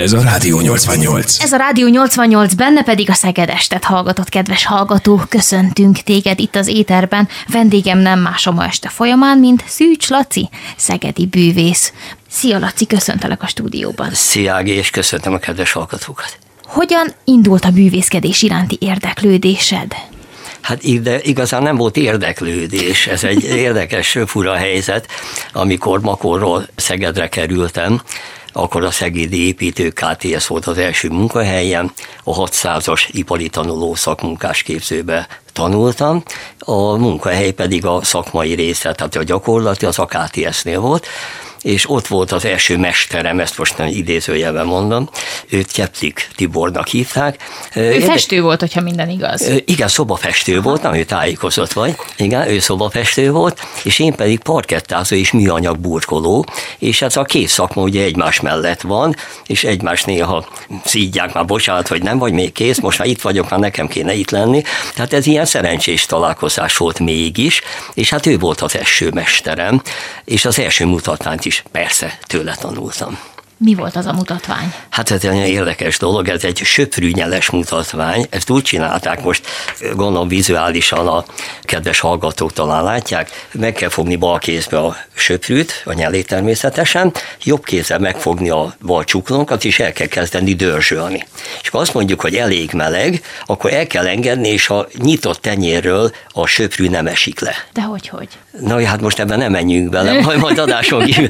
Ez a Rádió 88. Ez a Rádió 88, benne pedig a Szegedestet hallgatott, kedves hallgató. Köszöntünk téged itt az éterben. Vendégem nem más a ma este folyamán, mint Szűcs Laci, szegedi bűvész. Szia Laci, köszöntelek a stúdióban. Szia Ági, és köszöntöm a kedves hallgatókat. Hogyan indult a bűvészkedés iránti érdeklődésed? Hát ide igazán nem volt érdeklődés, ez egy érdekes, fura helyzet, amikor Makorról Szegedre kerültem, akkor a Szegédi Építő KTS volt az első munkahelyem, a 600-as ipari tanuló szakmunkás képzőbe tanultam, a munkahely pedig a szakmai része, tehát a gyakorlati az a KTS-nél volt, és ott volt az első mesterem, ezt most nem idézőjelben mondom, őt Keplik Tibornak hívták. Ő festő volt, hogyha minden igaz. Igen, szobafestő volt, nem ő tájékozott vagy. Igen, ő szobafestő volt, és én pedig parkettázó és műanyag burkoló, és ez a két szakma ugye egymás mellett van, és egymás néha szídják már, bocsánat, hogy nem vagy még kész, most már itt vagyok, már nekem kéne itt lenni. Tehát ez ilyen szerencsés találkozás volt mégis, és hát ő volt az első mesterem, és az első mutatványt is persze tőle tanultam. Mi volt az a mutatvány? Hát ez egy nagyon érdekes dolog, ez egy söprűnyeles mutatvány, ezt úgy csinálták, most gondolom vizuálisan a kedves hallgatók talán látják, meg kell fogni bal kézbe a söprűt, a nyelét természetesen, jobb kézzel megfogni a bal csuklónkat, és el kell kezdeni dörzsölni. És ha azt mondjuk, hogy elég meleg, akkor el kell engedni, és a nyitott tenyérről a söprű nem esik le. De hogy, hogy? Na, hát most ebben nem menjünk bele, majd, majd adáson kívül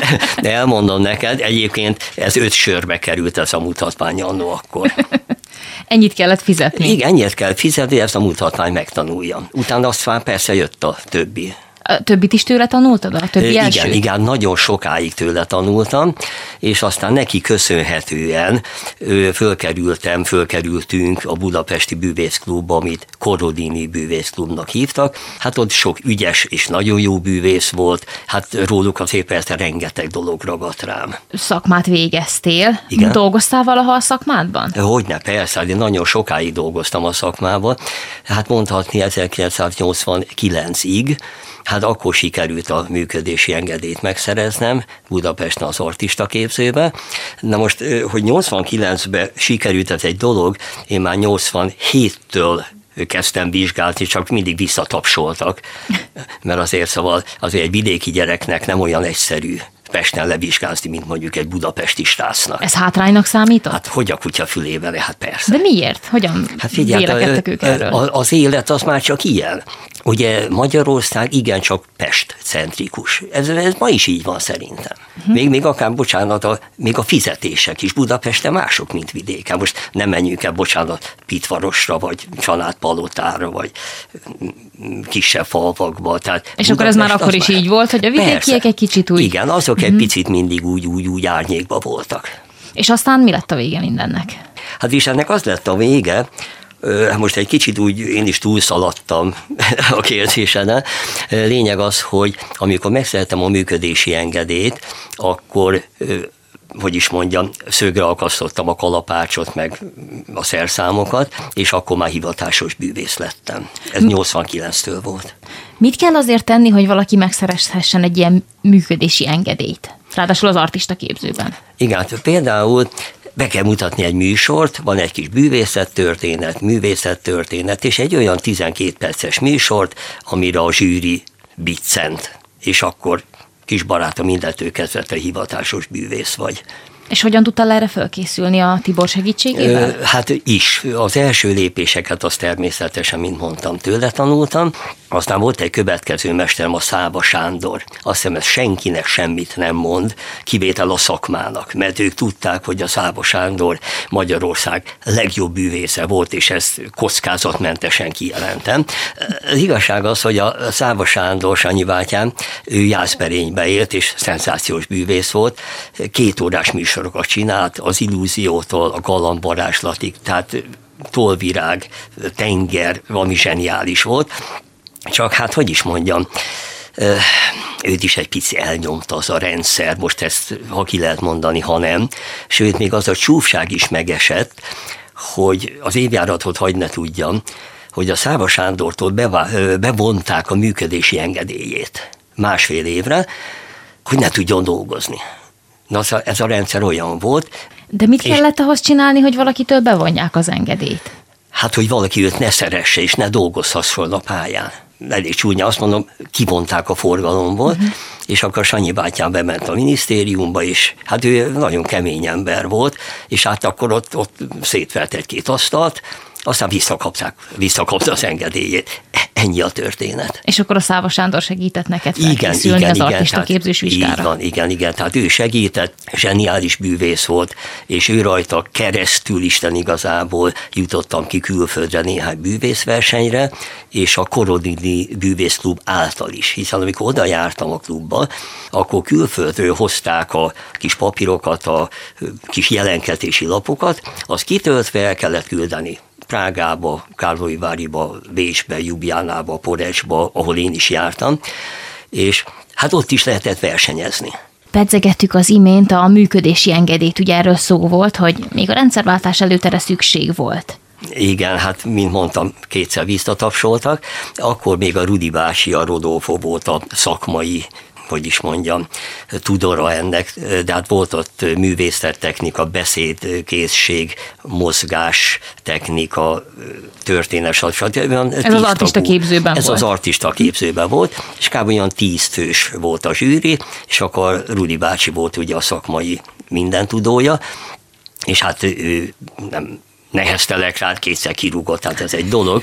elmondom neked. Egyébként ez öt sörbe került ez a mutatvány annó akkor. Ennyit kellett fizetni? Igen, ennyit kell fizetni, ezt a mutatvány megtanuljam. Utána aztán persze jött a többi. A többit is tőle tanultad? A többi igen, elsőt? igen, nagyon sokáig tőle tanultam, és aztán neki köszönhetően fölkerültem, fölkerültünk a Budapesti Bűvészklubba, amit Korodini Bűvészklubnak hívtak. Hát ott sok ügyes és nagyon jó bűvész volt, hát róluk azért persze rengeteg dolog ragadt rám. Szakmát végeztél. Igen. Dolgoztál valaha a szakmádban? Hogyne, persze, én nagyon sokáig dolgoztam a szakmában, hát mondhatni 1989-ig, Hát akkor sikerült a működési engedélyt megszereznem Budapesten az artista képzőbe. Na most, hogy 89-ben sikerült ez egy dolog, én már 87-től kezdtem vizsgálni, csak mindig visszatapsoltak, mert azért szóval azért egy vidéki gyereknek nem olyan egyszerű Pesten levizsgázni, mint mondjuk egy budapesti stásznak. Ez hátránynak számított? Hát hogy a kutya fülébe, hát persze. De miért? Hogyan Hát figyelj, vélekedtek ők erről? az élet az már csak ilyen. Ugye Magyarország igencsak Pest centrikus. Ez, ez ma is így van szerintem. Uh-huh. Még, még akár, bocsánat, a, még a fizetések is Budapesten mások, mint vidéken. Most nem menjünk el, bocsánat, Pitvarosra, vagy Családpalotára, vagy kisebb falvakba. Tehát És akkor ez már akkor is így volt, hogy a vidékiek Persze. egy kicsit úgy... Igen, azok egy picit mindig úgy, úgy, úgy árnyékba voltak. És aztán mi lett a vége mindennek? Hát és ennek az lett a vége, most egy kicsit úgy én is túlszaladtam a kérdéseden. Lényeg az, hogy amikor megszerettem a működési engedélyt, akkor hogy is mondjam, szögre akasztottam a kalapácsot, meg a szerszámokat, és akkor már hivatásos bűvész lettem. Ez 89-től volt. Mit kell azért tenni, hogy valaki megszerezhessen egy ilyen működési engedélyt? Ráadásul az artista képzőben. Igen, hát például be kell mutatni egy műsort, van egy kis bűvészettörténet, művészettörténet, és egy olyan 12 perces műsort, amire a zsűri biccent, és akkor kis barátom mindentől kezdve te hivatásos bűvész vagy. És hogyan tudtál erre fölkészülni a Tibor segítségével? Ö, hát is. Az első lépéseket azt természetesen, mint mondtam, tőle tanultam. Aztán volt egy következő mesterem, a Száva Sándor. Azt hiszem, ez senkinek semmit nem mond, kivétel a szakmának, mert ők tudták, hogy a Száva Sándor Magyarország legjobb bűvésze volt, és ezt kockázatmentesen kijelentem. Az igazság az, hogy a Száva Sándor, Sanyi bátyám, ő Jászberénybe élt, és szenzációs bűvész volt. Két órás műsorokat csinált, az illúziótól a galambvarázslatig, tehát tolvirág, tenger, valami zseniális volt. Csak hát, hogy is mondjam, őt is egy pici elnyomta az a rendszer, most ezt, ha ki lehet mondani, ha nem. Sőt, még az a csúfság is megesett, hogy az évjáratot hagy ne tudjam, hogy a Száva Sándortól bevá- bevonták a működési engedélyét másfél évre, hogy ne tudjon dolgozni. Na, ez a rendszer olyan volt. De mit kellett ahhoz csinálni, hogy valakitől bevonják az engedélyt? Hát, hogy valaki őt ne szeresse, és ne dolgozhasson a pályán. Elég csúnya, azt mondom, kivonták a forgalomból, uh-huh. és akkor Sanyi bátyám bement a minisztériumba, és hát ő nagyon kemény ember volt, és hát akkor ott, ott szétvert egy-két asztalt, aztán visszakapták, visszakapta az engedélyét. Ennyi a történet. És akkor a Száva Sándor segített neked igen, igen, az artista képzős vizsgára. Van, igen, igen. Tehát ő segített, zseniális bűvész volt, és ő rajta keresztül Isten igazából jutottam ki külföldre néhány bűvészversenyre, és a Korodini Bűvészklub által is, hiszen amikor oda jártam a klubba, akkor külföldről hozták a kis papírokat, a kis jelenketési lapokat, azt kitöltve el kellett küldeni Prágába, Károlyiváriba, Bécsbe, Jubjánába, Porecsba, ahol én is jártam, és hát ott is lehetett versenyezni pedzegettük az imént a működési engedélyt, ugye erről szó volt, hogy még a rendszerváltás előtt erre szükség volt. Igen, hát mint mondtam, kétszer visszatapsoltak, akkor még a Rudi bási, a Rodolfo volt a szakmai hogy is mondjam, tudora ennek, de hát volt ott művészettechnika, beszédkészség, mozgás technika, történet, stb. Ez az artista képzőben Ez volt. az artista képzőben volt, és kb. olyan tíz fős volt a zsűri, és akkor Rudi bácsi volt ugye a szakmai mindentudója, és hát ő nem neheztelek rá, kétszer kirúgott, tehát ez egy dolog.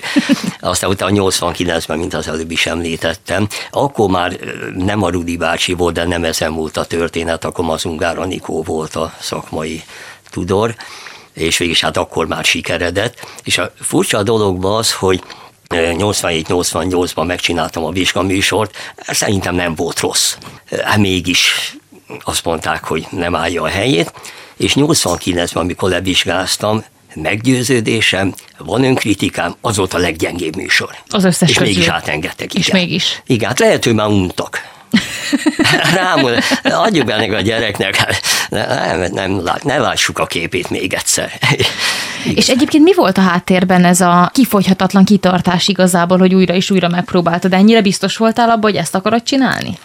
Aztán utána 89-ben, mint az előbb is említettem, akkor már nem a Rudi bácsi volt, de nem ezen múlt a történet, akkor az Ungár Anikó volt a szakmai tudor, és végig hát akkor már sikeredett. És a furcsa dologban az, hogy 87-88-ban megcsináltam a vizsgaműsort, szerintem nem volt rossz. Hát mégis azt mondták, hogy nem állja a helyét, és 89-ben, amikor levizsgáztam, meggyőződésem, van önkritikám, az volt a leggyengébb műsor. Az összes És közül. mégis átengedtek. És igen. mégis. Igen, hát lehet, hogy már untak. Rámul, adjuk be a gyereknek, hát nem, nem, ne lássuk a képét még egyszer. És egyébként mi volt a háttérben ez a kifogyhatatlan kitartás igazából, hogy újra és újra megpróbáltad? Ennyire biztos voltál abban, hogy ezt akarod csinálni?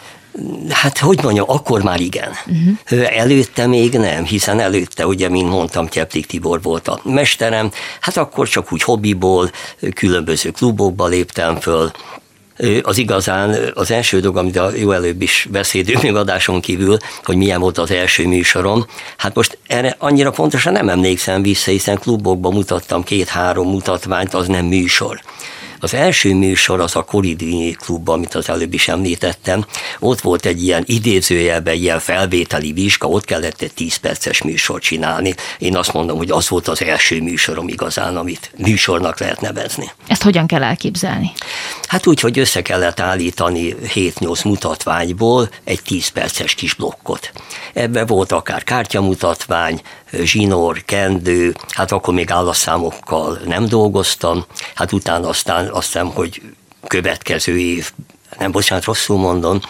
Hát hogy mondjam, akkor már igen. Uh-huh. Előtte még nem, hiszen előtte, ugye, mint mondtam, Keplik Tibor volt a mesterem, hát akkor csak úgy hobbiból, különböző klubokba léptem föl, az igazán az első dolog, amit a jó előbb is beszédünk még adáson kívül, hogy milyen volt az első műsorom. Hát most erre annyira pontosan nem emlékszem vissza, hiszen klubokban mutattam két-három mutatványt, az nem műsor. Az első műsor az a Koridini klubban, amit az előbb is említettem. Ott volt egy ilyen idézőjelben ilyen felvételi vizsga, ott kellett egy 10 perces műsor csinálni. Én azt mondom, hogy az volt az első műsorom igazán, amit műsornak lehet nevezni. Ezt hogyan kell elképzelni? Hát úgy, hogy össze kellett állítani 7-8 mutatványból egy 10 perces kis blokkot. Ebben volt akár kártyamutatvány, zsinór, kendő, hát akkor még állatszámokkal nem dolgoztam, hát utána aztán azt hiszem, hogy következő év, nem bocsánat, rosszul mondom,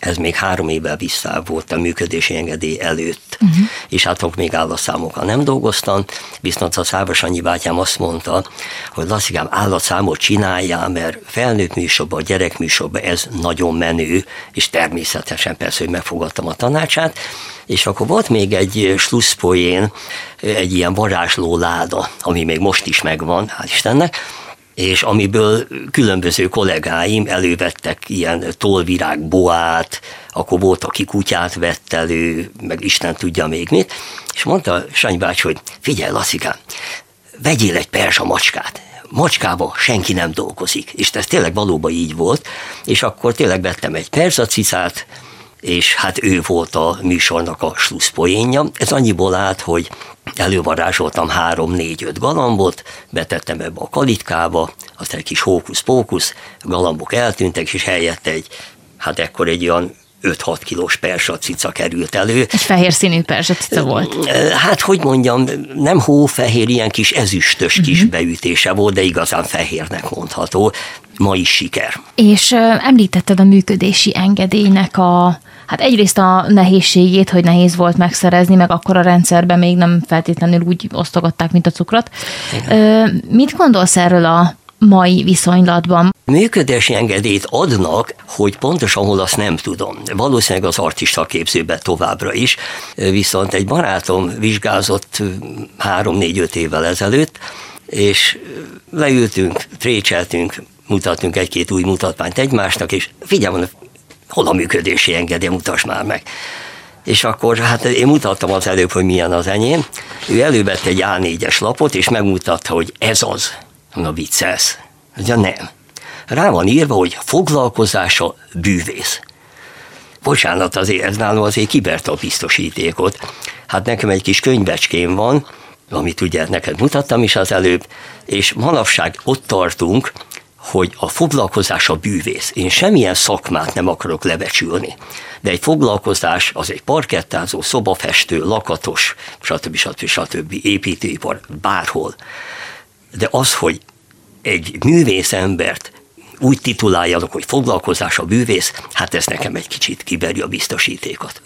ez még három évvel vissza volt a működési engedély előtt, uh-huh. és hát akkor még állatszámokkal nem dolgoztam, viszont a Szávas Annyi bátyám azt mondta, hogy Lasszigám, állatszámot csináljál, mert felnőtt műsorban, gyerekműsorban ez nagyon menő, és természetesen persze, hogy megfogadtam a tanácsát, és akkor volt még egy slusszpoén, egy ilyen varázsló láda, ami még most is megvan, hál' Istennek, és amiből különböző kollégáim elővettek ilyen tolvirág boát, akkor volt, aki kutyát vett elő, meg Isten tudja még mit, és mondta Sanyi bács, hogy figyelj, Lasszikám, vegyél egy perzsa macskát, macskába senki nem dolgozik, és ez tényleg valóban így volt, és akkor tényleg vettem egy perzacicát, és hát ő volt a műsornak a slusszpoénja. Ez annyiból állt, hogy elővarázsoltam három, négy, öt galambot, betettem ebbe a kalitkába, aztán egy kis hókusz-pókusz, galambok eltűntek, és helyette egy, hát ekkor egy olyan 5-6 kilós persa cica került elő. Egy fehér színű persa cica volt. Hát, hogy mondjam, nem hófehér, ilyen kis ezüstös uh-huh. kis beütése volt, de igazán fehérnek mondható. Ma is siker. És említetted a működési engedélynek a Hát egyrészt a nehézségét, hogy nehéz volt megszerezni, meg akkor a rendszerben még nem feltétlenül úgy osztogatták, mint a cukrot. Igen. Mit gondolsz erről a mai viszonylatban. Működési engedélyt adnak, hogy pontosan hol azt nem tudom. Valószínűleg az artista képzőbe továbbra is, viszont egy barátom vizsgázott három-négy-öt évvel ezelőtt, és leültünk, trécseltünk, mutattunk egy-két új mutatványt egymásnak, és figyelj, mondom, hol a működési engedély, mutas már meg. És akkor hát én mutattam az előbb, hogy milyen az enyém. Ő elővett egy A4-es lapot, és megmutatta, hogy ez az. Na viccelsz. Ugye nem. Rá van írva, hogy foglalkozása bűvész. Bocsánat, azért ez nálam azért kiberte a biztosítékot. Hát nekem egy kis könyvecském van, amit ugye neked mutattam is az előbb, és manapság ott tartunk, hogy a foglalkozás a bűvész. Én semmilyen szakmát nem akarok lebecsülni, de egy foglalkozás az egy parkettázó, szobafestő, lakatos, stb. stb. stb. építőipar, bárhol. De az, hogy egy művész embert úgy tituláljanak, hogy foglalkozás a bűvész, hát ez nekem egy kicsit kiberi a biztosítékot.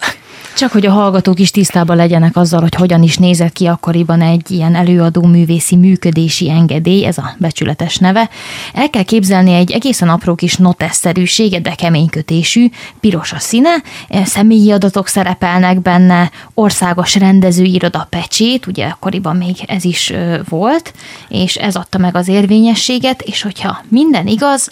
Csak hogy a hallgatók is tisztában legyenek azzal, hogy hogyan is nézett ki akkoriban egy ilyen előadó művészi működési engedély, ez a becsületes neve. El kell képzelni egy egészen apró kis notesszerűséget, de kemény kötésű, piros a színe, személyi adatok szerepelnek benne, országos rendezőiroda pecsét, ugye akkoriban még ez is volt, és ez adta meg az érvényességet, és hogyha minden igaz,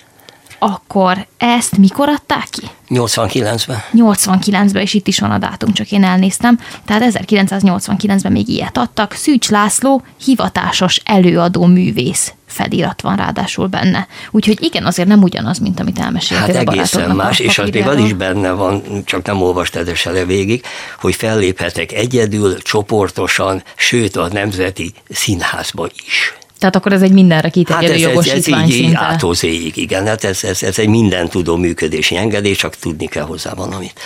akkor ezt mikor adták ki? 89-ben. 89-ben, és itt is van a dátum, csak én elnéztem. Tehát 1989-ben még ilyet adtak. Szűcs László hivatásos előadó művész felirat van ráadásul benne. Úgyhogy igen, azért nem ugyanaz, mint amit elmeséltél. Hát egészen más, és az még az is benne van, csak nem olvastad esele végig, hogy felléphetek egyedül, csoportosan, sőt a Nemzeti Színházba is. Tehát akkor ez egy mindenre kiterjedő hát ez, jogosítvány ez, ez így igen. Hát ez, ez, ez egy minden tudó működési engedély, csak tudni kell hozzá valamit.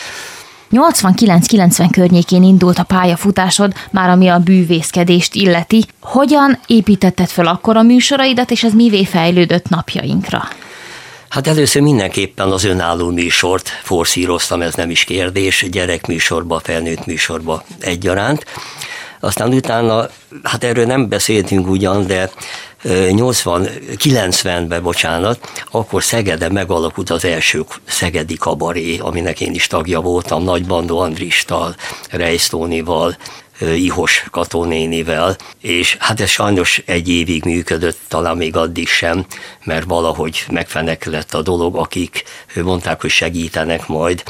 89-90 környékén indult a pályafutásod, már ami a bűvészkedést illeti. Hogyan építetted fel akkor a műsoraidat, és ez mivé fejlődött napjainkra? Hát először mindenképpen az önálló műsort forszíroztam, ez nem is kérdés, gyerekműsorba, felnőtt műsorba egyaránt. Aztán utána, hát erről nem beszéltünk ugyan, de 80-90-ben, bocsánat, akkor Szegede megalakult az első szegedi kabaré, aminek én is tagja voltam, Nagy Bandó Andristal, Rejsztónival, Ihos Katonénivel, és hát ez sajnos egy évig működött, talán még addig sem, mert valahogy megfeneklett a dolog, akik mondták, hogy segítenek majd,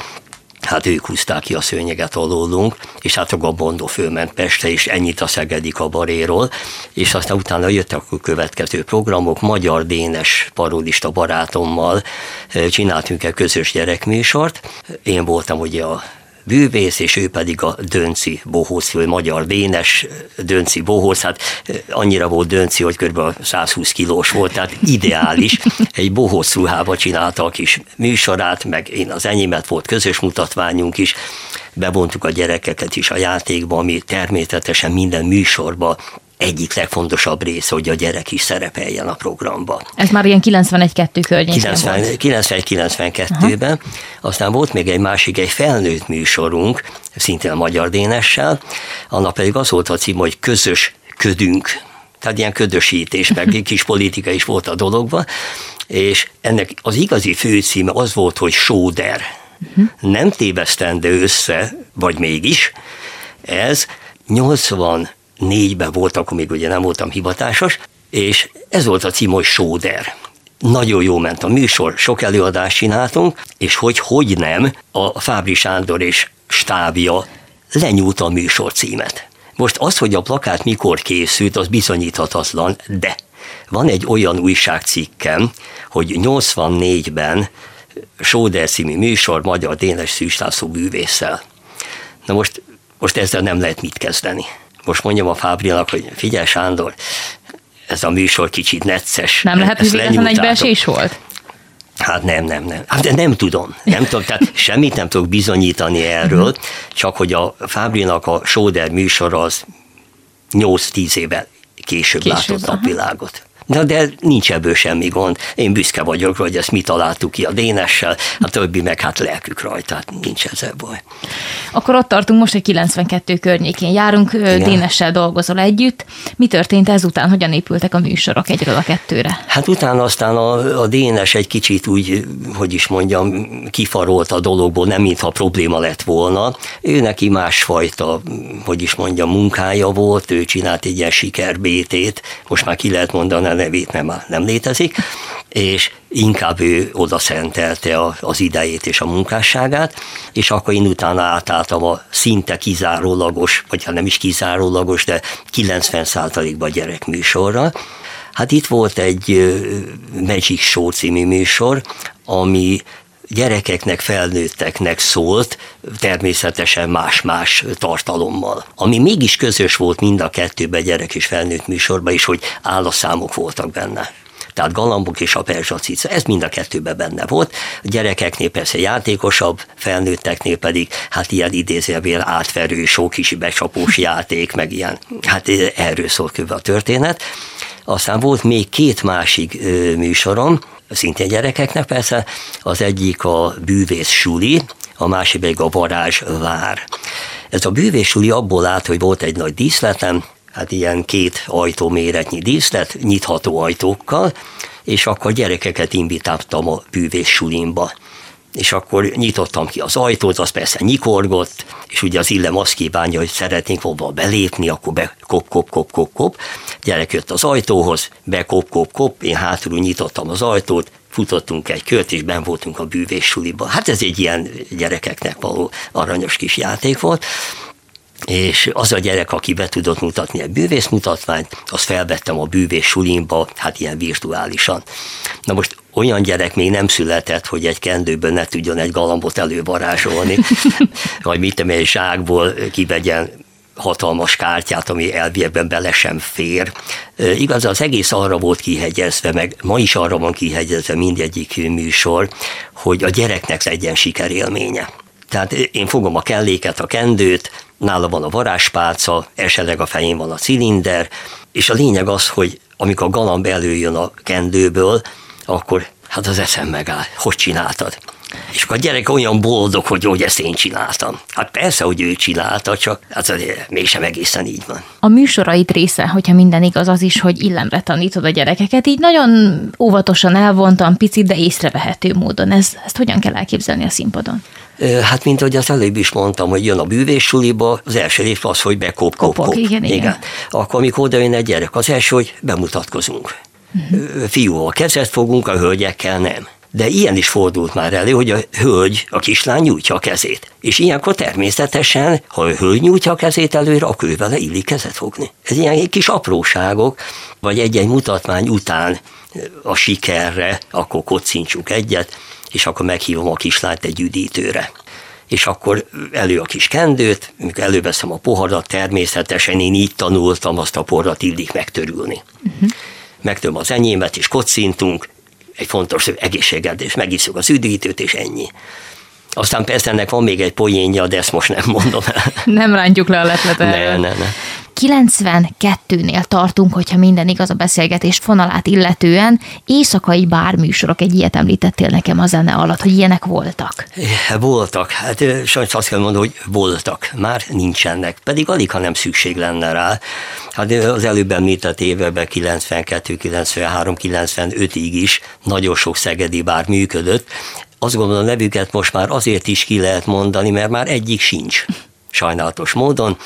hát ők húzták ki a szőnyeget alólunk, és hát a Gabondó fölment Pestre, és ennyit a Szegedi kabaréról, és aztán utána jöttek a következő programok, Magyar Dénes parodista barátommal csináltunk egy közös gyerekműsort, én voltam ugye a bűvész, és ő pedig a Dönci vagy magyar Dénes Dönci Bohóz, hát eh, annyira volt Dönci, hogy kb. 120 kilós volt, tehát ideális. Egy bohóz ruhába csinálta a kis műsorát, meg én az enyémet volt közös mutatványunk is, bevontuk a gyerekeket is a játékba, ami természetesen minden műsorba egyik legfontosabb része, hogy a gyerek is szerepeljen a programba. Ez már ilyen 91-2 környékén 91-92-ben. Aztán volt még egy másik, egy felnőtt műsorunk, szintén a Magyar Dénessel, annak pedig az volt a cím, hogy Közös ködünk. Tehát ilyen ködösítés, meg kis politika is volt a dologban, és ennek az igazi főcíme az volt, hogy Sóder. Uh-huh. Nem tévesztendő össze, vagy mégis, ez 80 négyben volt, akkor még ugye nem voltam hivatásos, és ez volt a cím, hogy Sóder. Nagyon jó ment a műsor, sok előadást csináltunk, és hogy hogy nem, a Fábri Sándor és stábja lenyúlt a műsor címet. Most az, hogy a plakát mikor készült, az bizonyíthatatlan, de van egy olyan újságcikkem, hogy 84-ben Sóder című műsor Magyar Dénes Szűs László bűvésszel. Na most, most ezzel nem lehet mit kezdeni most mondjam a Fábrinak, hogy figyelj Sándor, ez a műsor kicsit necces. Nem lehet, hogy véletlen egybeesés volt? Hát nem, nem, nem. Hát de nem tudom. Nem tudom, tehát semmit nem tudok bizonyítani erről, mhm. csak hogy a Fábrinak a Sóder műsor az 8-10 évvel később, később látott napvilágot. Na de nincs ebből semmi gond. Én büszke vagyok, hogy ezt mi találtuk ki a Dénessel, a többi meg hát lelkük rajta, hát nincs ezzel baj. Akkor ott tartunk most egy 92 környékén. Járunk, Igen. Dénessel dolgozol együtt. Mi történt ezután? Hogyan épültek a műsorok egyről a kettőre? Hát utána aztán a, a Dénes egy kicsit úgy, hogy is mondjam, kifarolt a dologból, nem mintha probléma lett volna. Ő neki másfajta, hogy is mondjam, munkája volt, ő csinált egy ilyen sikerbétét, most már ki lehet mondani, nevét nem, nem létezik, és inkább ő oda szentelte az idejét és a munkásságát, és akkor én utána átálltam a szinte kizárólagos, vagy ha nem is kizárólagos, de 90%-ban gyerekműsorra. Hát itt volt egy Magic Show című műsor, ami gyerekeknek, felnőtteknek szólt, természetesen más-más tartalommal. Ami mégis közös volt mind a kettőben, gyerek és felnőtt műsorban is, hogy állaszámok voltak benne tehát galambok és a perzsacica, ez mind a kettőben benne volt. A gyerekeknél persze játékosabb, felnőtteknél pedig hát ilyen idézőbél átverő, sok kis becsapós játék, meg ilyen, hát erről szól a történet. Aztán volt még két másik műsorom, szintén gyerekeknek persze, az egyik a bűvész suli, a másik pedig a varázs vár. Ez a bűvész suli abból állt, hogy volt egy nagy díszletem, hát ilyen két ajtó méretnyi díszlet, nyitható ajtókkal, és akkor gyerekeket invitáltam a bűvész sulimba és akkor nyitottam ki az ajtót, az persze nyikorgott, és ugye az illem azt kívánja, hogy szeretnénk volna belépni, akkor be kop, kop, kop, kop, kop. Gyerek jött az ajtóhoz, be kop, kop, kop, én hátul nyitottam az ajtót, futottunk egy kört, és ben voltunk a bűvés suliba. Hát ez egy ilyen gyerekeknek való aranyos kis játék volt és az a gyerek, aki be tudott mutatni egy bűvész mutatványt, azt felvettem a bűvész sulimba, hát ilyen virtuálisan. Na most olyan gyerek még nem született, hogy egy kendőből ne tudjon egy galambot elővarázsolni, vagy mit egy zsákból kivegyen hatalmas kártyát, ami elviekben bele sem fér. Igaz, az egész arra volt kihegyezve, meg ma is arra van kihegyezve mindegyik műsor, hogy a gyereknek legyen sikerélménye. Tehát én fogom a kelléket, a kendőt, nála van a varázspálca, esetleg a fején van a cilinder, és a lényeg az, hogy amikor a galamb előjön a kendőből, akkor hát az eszem megáll. Hogy csináltad? És akkor a gyerek olyan boldog, hogy, hogy ezt én csináltam. Hát persze, hogy ő csinálta, csak hát azért mégsem egészen így van. A műsoraid része, hogyha minden igaz, az is, hogy illemre tanítod a gyerekeket, így nagyon óvatosan elvontam, picit, de észrevehető módon. Ez, ezt hogyan kell elképzelni a színpadon? Hát, mint ahogy az előbb is mondtam, hogy jön a bűvés suliba, az első lép az, hogy bekop, kop, kop. Igen, igen. igen. Akkor, amikor oda jön egy gyerek, az első, hogy bemutatkozunk. Uh-huh. Fiúval kezet fogunk, a hölgyekkel nem. De ilyen is fordult már elő, hogy a hölgy, a kislány nyújtja a kezét. És ilyenkor természetesen, ha a hölgy nyújtja a kezét előre, akkor ő vele illik kezet fogni. Ez ilyen kis apróságok, vagy egy-egy mutatmány után a sikerre, akkor kocincsuk egyet, és akkor meghívom a kislányt egy üdítőre és akkor elő a kis kendőt, amikor előveszem a poharat, természetesen én így tanultam azt a porrat illik megtörülni. Uh-huh. Megtöm az enyémet, és kocintunk, egy fontos egészséged, és megiszuk az üdítőt, és ennyi. Aztán persze ennek van még egy poénja, de ezt most nem mondom el. Nem rántjuk le a leplet Ne, ne, ne. 92-nél tartunk, hogyha minden igaz a beszélgetés fonalát illetően. Éjszakai bárműsorok, egy ilyet említettél nekem a zene alatt, hogy ilyenek voltak. Voltak. Hát sajnos azt kell mondani, hogy voltak. Már nincsenek. Pedig alig, ha nem szükség lenne rá. Hát az előbb említett években 92, 93, 95-ig is nagyon sok szegedi bár működött. Azt gondolom, a nevüket most már azért is ki lehet mondani, mert már egyik sincs sajnálatos módon.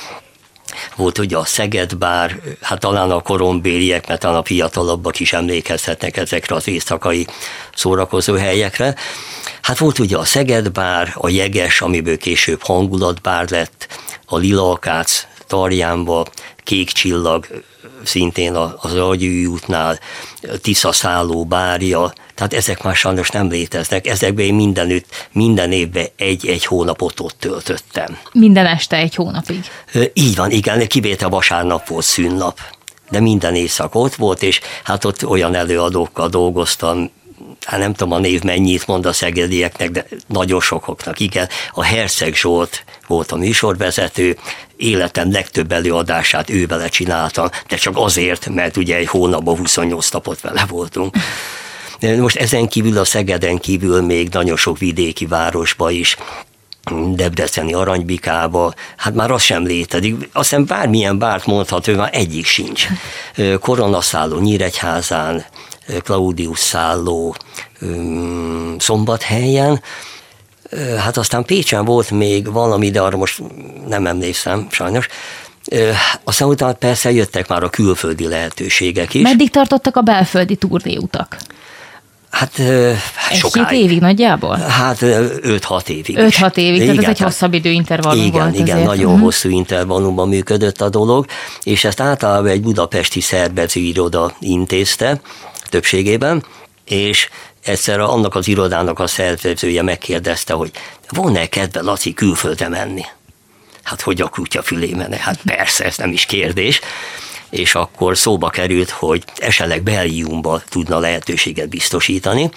Volt ugye a Szeged bár, hát talán a korombéliek, mert talán a fiatalabbak is emlékezhetnek ezekre az éjszakai szórakozó helyekre. Hát volt ugye a Szeged bár, a Jeges, amiből később hangulatbár lett, a Lilakác Tarjánba, Kék Csillag, szintén az Agyúj útnál, Tisza szálló bárja, tehát ezek már sajnos nem léteznek. Ezekben én mindenütt, minden évben egy-egy hónapot ott töltöttem. Minden este egy hónapig? Így van, igen, kivétel vasárnap volt szünnap de minden éjszak ott volt, és hát ott olyan előadókkal dolgoztam, hát nem tudom a név mennyit mond a szegedieknek, de nagyon sokoknak, igen. A Herceg Zsolt volt a műsorvezető, életem legtöbb előadását ő vele csináltam, de csak azért, mert ugye egy hónapban 28 napot vele voltunk. Most ezen kívül a Szegeden kívül még nagyon sok vidéki városba is Debreceni aranybikába, hát már az sem létezik. Aztán bármilyen bárt mondható, már egyik sincs. Koronaszálló Nyíregyházán, Claudius szálló Szombathelyen, Hát aztán Pécsen volt még valami, de arra most nem emlékszem sajnos. Aztán utána persze jöttek már a külföldi lehetőségek is. Meddig tartottak a belföldi turnéutak? Hát sokáig. Egy évig nagyjából? Hát 5-6 évig 5-6 évig, igen, tehát ez egy hosszabb időintervallum igen, volt Igen, azért. nagyon uh-huh. hosszú intervallumban működött a dolog, és ezt általában egy budapesti szervezőiroda intézte többségében, és egyszer annak az irodának a szervezője megkérdezte, hogy van-e kedve Laci külföldre menni? Hát hogy a kutya fülé menne? Hát persze, ez nem is kérdés és akkor szóba került, hogy esetleg Belgiumba tudna lehetőséget biztosítani.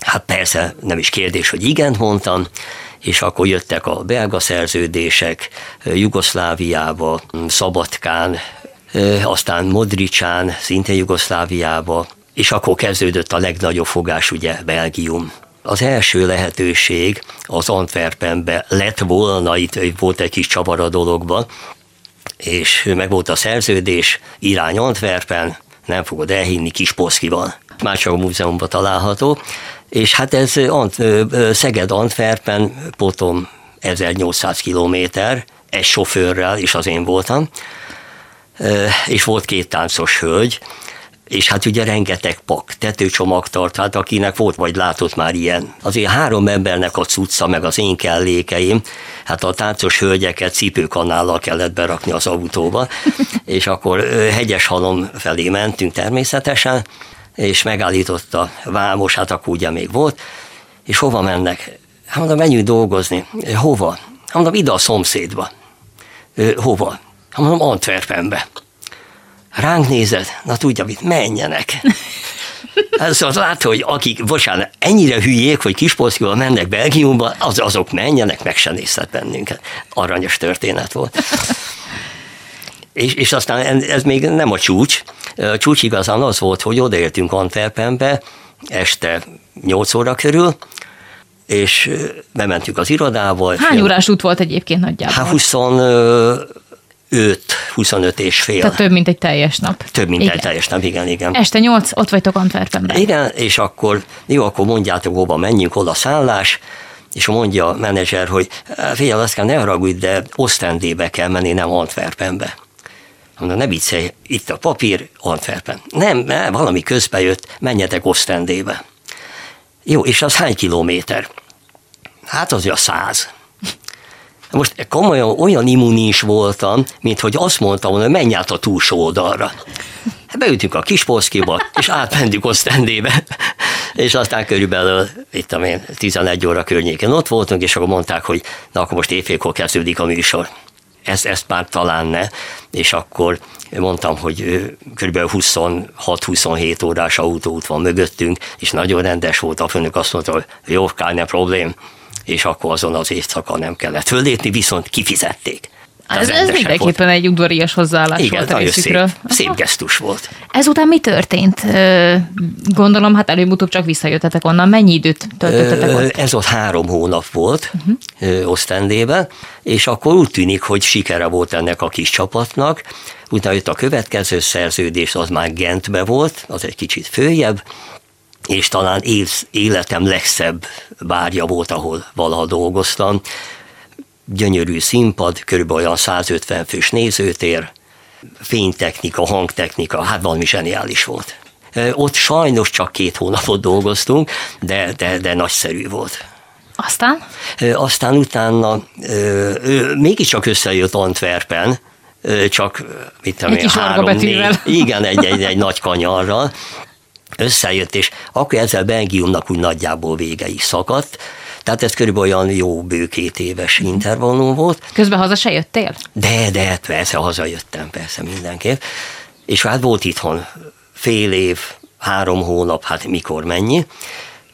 Hát persze nem is kérdés, hogy igent mondtam, és akkor jöttek a belga szerződések Jugoszláviába, Szabadkán, aztán Modricsán, szintén Jugoszláviába, és akkor kezdődött a legnagyobb fogás, ugye Belgium. Az első lehetőség az Antwerpenbe lett volna, itt volt egy kis csavar a dologban, és meg volt a szerződés, irány Antwerpen, nem fogod elhinni, kis poszki van. Már csak a múzeumban található, és hát ez Szeged Antwerpen, potom 1800 kilométer, egy sofőrrel, és az én voltam, és volt két táncos hölgy, és hát ugye rengeteg pak, tetőcsomagtart, hát akinek volt vagy látott már ilyen. Azért három embernek a cucca, meg az én kellékeim, hát a táncos hölgyeket cipőkanállal kellett berakni az autóba, és akkor hegyes halom felé mentünk természetesen, és megállította Vámos, hát akkor ugye még volt, és hova mennek? Hát mondom, menjünk dolgozni. Hova? Hát mondom, ide a szomszédba. Hova? Hát mondom, Antwerpenbe ránk nézett, na tudja mit, menjenek. Hát szóval látta, hogy akik, bocsánat, ennyire hülyék, hogy Kispolszkival mennek Belgiumba, az, azok menjenek, meg se nézhet bennünket. Aranyos történet volt. És, és aztán ez még nem a csúcs. A csúcs igazán az volt, hogy odaértünk Antwerpenbe este 8 óra körül, és bementünk az irodával. Hány órás út volt egyébként nagyjából? Hát 20 5-25 és fél. Tehát több, mint egy teljes nap. Több, mint igen. egy teljes nap, igen, igen. Este 8, ott vagytok Antwerpenben. Igen, és akkor jó, akkor mondjátok, hova menjünk, hol a szállás, és mondja a menedzser, hogy figyelj, azt kell, ne haragudj, de Osztendébe kell menni, nem Antwerpenbe. Mondom, ne viccelj, itt a papír, Antwerpen. Nem, nem, valami közbe jött, menjetek Osztendébe. Jó, és az hány kilométer? Hát az a száz. Most komolyan olyan immunis voltam, mint hogy azt mondtam volna, hogy menj át a túlsó oldalra. Hát beütünk a Kispolszkiba, és átmentük Osztendébe, és aztán körülbelül, itt én, 11 óra környéken ott voltunk, és akkor mondták, hogy na akkor most éjfélkor kezdődik a műsor. Ez, ezt már talán ne, és akkor mondtam, hogy kb. 26-27 órás autóút van mögöttünk, és nagyon rendes volt a főnök, azt mondta, hogy jó, keine problém, és akkor azon az éjszaka nem kellett fölépni, viszont kifizették. Ez, ez mindenképpen volt. egy udvarias hozzáállás Igen, volt a részükről. Szép, szép gesztus volt. Ezután mi történt? Gondolom, hát előbb-utóbb csak visszajöttetek onnan. Mennyi időt töltöttetek ott? Ez ott három hónap volt uh-huh. Osztendében, és akkor úgy tűnik, hogy sikere volt ennek a kis csapatnak. Utána jött a következő szerződés, az már Gentbe volt, az egy kicsit följebb, és talán életem legszebb bárja volt, ahol valaha dolgoztam. Gyönyörű színpad, körülbelül olyan 150 fős nézőtér, fénytechnika, hangtechnika, hát valami zseniális volt. Ott sajnos csak két hónapot dolgoztunk, de, de, de nagyszerű volt. Aztán? Aztán utána mégiscsak összejött Antwerpen, csak mit tudom egy három, négy, igen, egy, egy, egy nagy kanyarral, összejött, és akkor ezzel Belgiumnak úgy nagyjából vége is szakadt, tehát ez körülbelül olyan jó bő két éves intervallum volt. Közben haza se jöttél? De, de, persze hazajöttem, persze mindenképp. És hát volt itthon fél év, három hónap, hát mikor mennyi.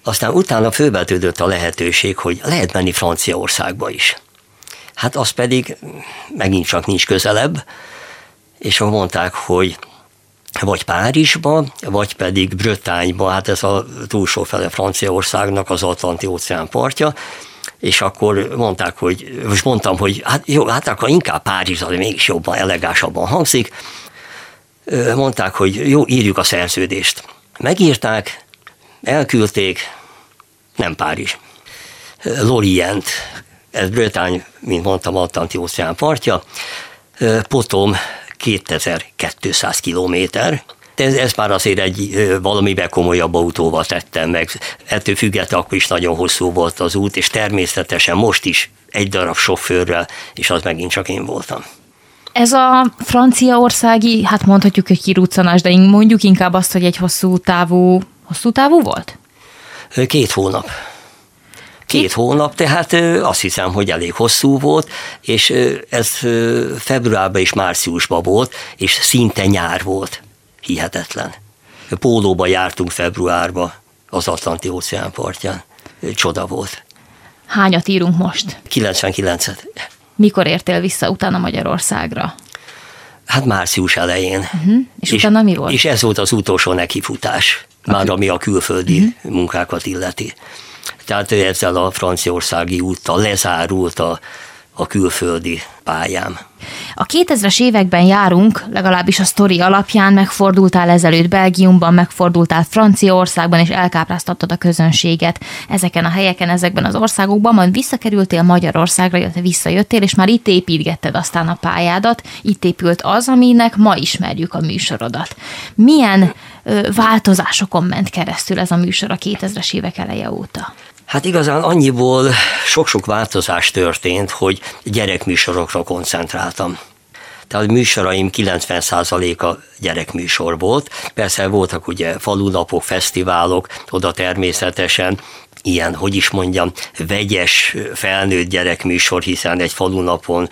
Aztán utána fölvetődött a lehetőség, hogy lehet menni Franciaországba is. hát az pedig megint csak nincs közelebb, és mondták, hogy vagy Párizsba, vagy pedig Brötányba, hát ez a túlsó fele Franciaországnak az Atlanti óceán partja, és akkor mondták, hogy, most mondtam, hogy hát jó, hát akkor inkább Párizs, az mégis jobban, elegásabban hangzik. Mondták, hogy jó, írjuk a szerződést. Megírták, elküldték, nem Párizs. Lorient, ez Brötány, mint mondtam, Atlanti óceán partja, potom 2200 kilométer, ez, ez már azért egy valamivel komolyabb autóval tettem meg. Ettől függetlenül akkor is nagyon hosszú volt az út, és természetesen most is egy darab sofőrrel, és az megint csak én voltam. Ez a franciaországi, hát mondhatjuk, hogy kiruccanás, de mondjuk inkább azt, hogy egy hosszú távú, hosszú távú volt? Két hónap. Két hónap, tehát azt hiszem, hogy elég hosszú volt, és ez februárban és márciusban volt, és szinte nyár volt. Hihetetlen. Pólóba jártunk februárba az Atlanti óceán partján. Csoda volt. Hányat írunk most? 99-et. Mikor értél vissza utána Magyarországra? Hát március elején. Uh-huh. És, és utána mi volt? És ez volt az utolsó nekifutás, már ami a külföldi uh-huh. munkákat illeti. Tehát ezzel a franciaországi úttal lezárult a, a külföldi pályám. A 2000-es években járunk, legalábbis a sztori alapján megfordultál ezelőtt Belgiumban, megfordultál Franciaországban, és elkápráztattad a közönséget ezeken a helyeken, ezekben az országokban, majd visszakerültél Magyarországra, illetve visszajöttél, és már itt építgetted aztán a pályádat, itt épült az, aminek ma ismerjük a műsorodat. Milyen ö, változásokon ment keresztül ez a műsor a 2000-es évek eleje óta? Hát igazán annyiból sok-sok változás történt, hogy gyerekműsorokra koncentráltam. Tehát műsoraim 90%-a gyerekműsor volt. Persze voltak ugye falunapok, fesztiválok, oda természetesen ilyen, hogy is mondjam, vegyes felnőtt gyerekműsor, hiszen egy falunapon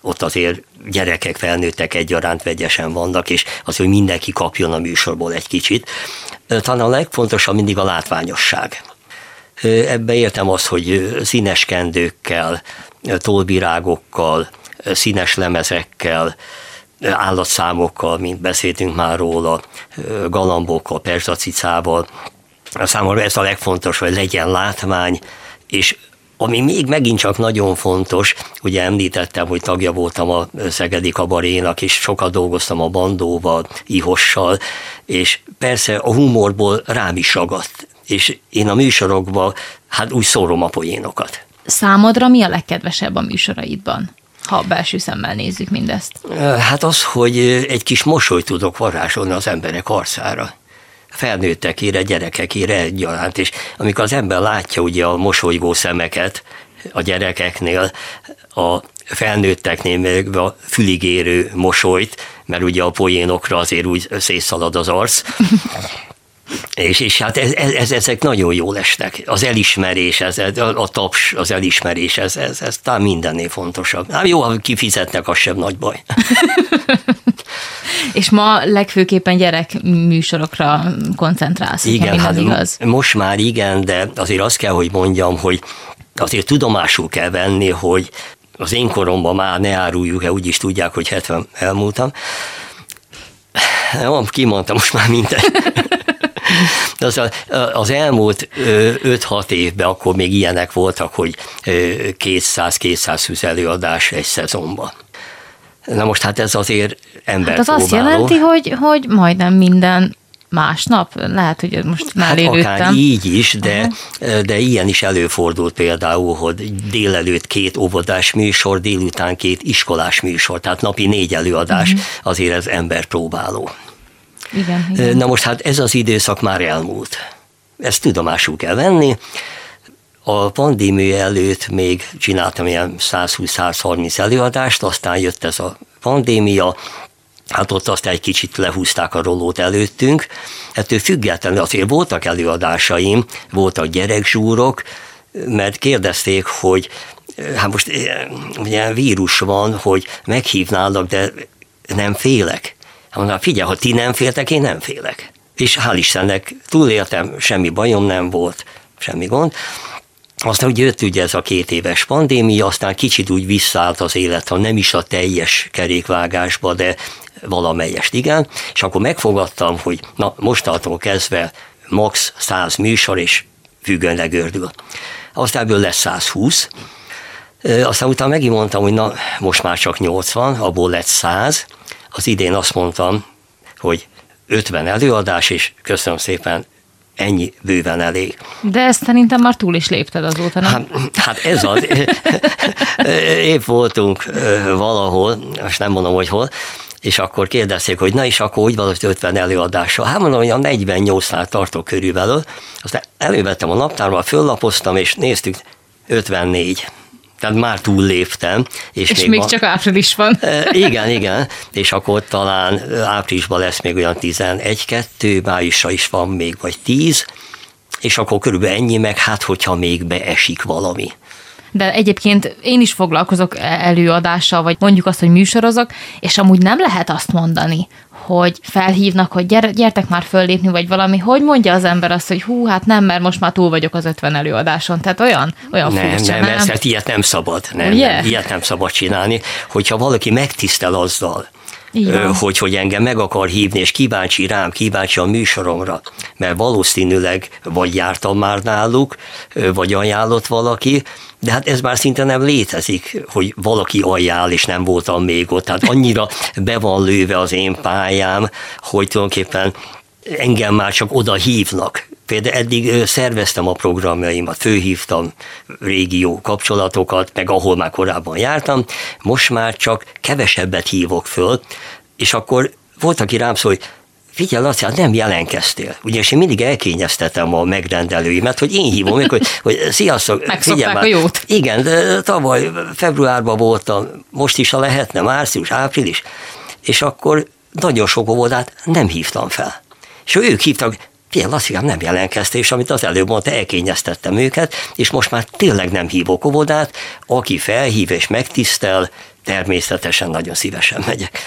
ott azért gyerekek, felnőttek egyaránt vegyesen vannak, és az, hogy mindenki kapjon a műsorból egy kicsit. Talán a legfontosabb mindig a látványosság Ebbe értem azt, hogy színes kendőkkel, tolvirágokkal, színes lemezekkel, állatszámokkal, mint beszéltünk már róla, galambokkal, perzacicával. Számomra ez a legfontosabb, hogy legyen látvány, és ami még megint csak nagyon fontos, ugye említettem, hogy tagja voltam a Szegedi Kabarénak, és sokat dolgoztam a Bandóval, Ihossal, és persze a humorból rám is ragadt és én a műsorokban hát úgy szórom a poénokat. Számodra mi a legkedvesebb a műsoraidban? ha belső szemmel nézzük mindezt? Hát az, hogy egy kis mosolyt tudok varázsolni az emberek arcára felnőttekére, gyerekekére egyaránt, és amikor az ember látja ugye a mosolygó szemeket a gyerekeknél, a felnőtteknél meg a füligérő mosolyt, mert ugye a poénokra azért úgy szétszalad az arc, és, és hát ez, ez, ezek nagyon jól esnek. Az elismerés, ez, a, taps, az elismerés, ez, ez, ez talán mindennél fontosabb. Hát jó, ha kifizetnek, az sem nagy baj. és ma legfőképpen gyerek műsorokra koncentrálsz, igen, hát igaz? most már igen, de azért azt kell, hogy mondjam, hogy azért tudomásul kell venni, hogy az én koromban már ne áruljuk-e, úgyis tudják, hogy 70 elmúltam. Nem, kimondtam most már mindent. De az, az elmúlt 5-6 évben akkor még ilyenek voltak, hogy 200-220 előadás egy szezonban. Na most hát ez azért ember Hát az azt jelenti, hogy, hogy majdnem minden másnap? Lehet, hogy most már hát akár így is, de, de ilyen is előfordult például, hogy délelőtt két óvodás műsor, délután két iskolás műsor, tehát napi négy előadás, uh-huh. azért ez ember próbáló. Igen, igen. Na most hát ez az időszak már elmúlt. Ezt tudomásul kell venni. A pandémia előtt még csináltam ilyen 120-130 előadást, aztán jött ez a pandémia, hát ott aztán egy kicsit lehúzták a rollót előttünk. Ettől függetlenül azért voltak előadásaim, voltak gyerekzsúrok, mert kérdezték, hogy hát most ilyen vírus van, hogy meghívnálnak, de nem félek. Mondom, figyelj, ha ti nem féltek, én nem félek. És hál' Istennek túléltem, semmi bajom nem volt, semmi gond. aztán ugye jött ugye ez a két éves pandémia, aztán kicsit úgy visszaállt az élet, ha nem is a teljes kerékvágásba, de valamelyest igen, és akkor megfogadtam, hogy na mostantól kezdve max 100 műsor, és függően legördül. Aztán ebből lesz 120, aztán utána megint mondtam, hogy na, most már csak 80, abból lett 100. Az idén azt mondtam, hogy 50 előadás, és köszönöm szépen, ennyi bőven elég. De ezt szerintem már túl is lépted azóta, nem? Hát, hát ez az. Épp voltunk valahol, most nem mondom, hogy hol, és akkor kérdezték, hogy na is akkor úgy van, 50 előadással. Hát mondom, hogy a 48-nál tartok körülbelül. Aztán elővettem a naptárban, föllapoztam, és néztük, 54 tehát már túl léptem. És, és még, még van, csak április van. igen, igen, és akkor talán áprilisban lesz még olyan 11-2, májusra is van még, vagy 10, és akkor körülbelül ennyi, meg hát, hogyha még beesik valami de egyébként én is foglalkozok előadással, vagy mondjuk azt, hogy műsorozok, és amúgy nem lehet azt mondani, hogy felhívnak, hogy gyere, gyertek már föllépni, vagy valami, hogy mondja az ember azt, hogy hú, hát nem, mert most már túl vagyok az 50 előadáson. Tehát olyan, olyan nem, furcsa, nem, nem? Ezt, hát ilyet nem szabad. Nem, nem, ilyet nem szabad csinálni. Hogyha valaki megtisztel azzal, igen. hogy, hogy engem meg akar hívni, és kíváncsi rám, kíváncsi a műsoromra, mert valószínűleg vagy jártam már náluk, vagy ajánlott valaki, de hát ez már szinte nem létezik, hogy valaki ajánl, és nem voltam még ott. Tehát annyira be van lőve az én pályám, hogy tulajdonképpen engem már csak oda hívnak. Például eddig szerveztem a programjaimat, főhívtam régió kapcsolatokat, meg ahol már korábban jártam, most már csak kevesebbet hívok föl, és akkor volt, aki rám szól, hogy figyelj, Laci, hát nem jelentkeztél. Ugyanis én mindig elkényeztetem a megrendelőimet, hogy én hívom, hogy, hogy sziasztok, figyelj már. a jót. Igen, de tavaly februárban voltam, most is, ha lehetne, március, április, és akkor nagyon sok óvodát nem hívtam fel. És ők hívtak, Figyelj, Lasszikám nem jelentkezte, és amit az előbb mondta, elkényeztettem őket, és most már tényleg nem hívok óvodát, aki felhív és megtisztel, természetesen nagyon szívesen megyek.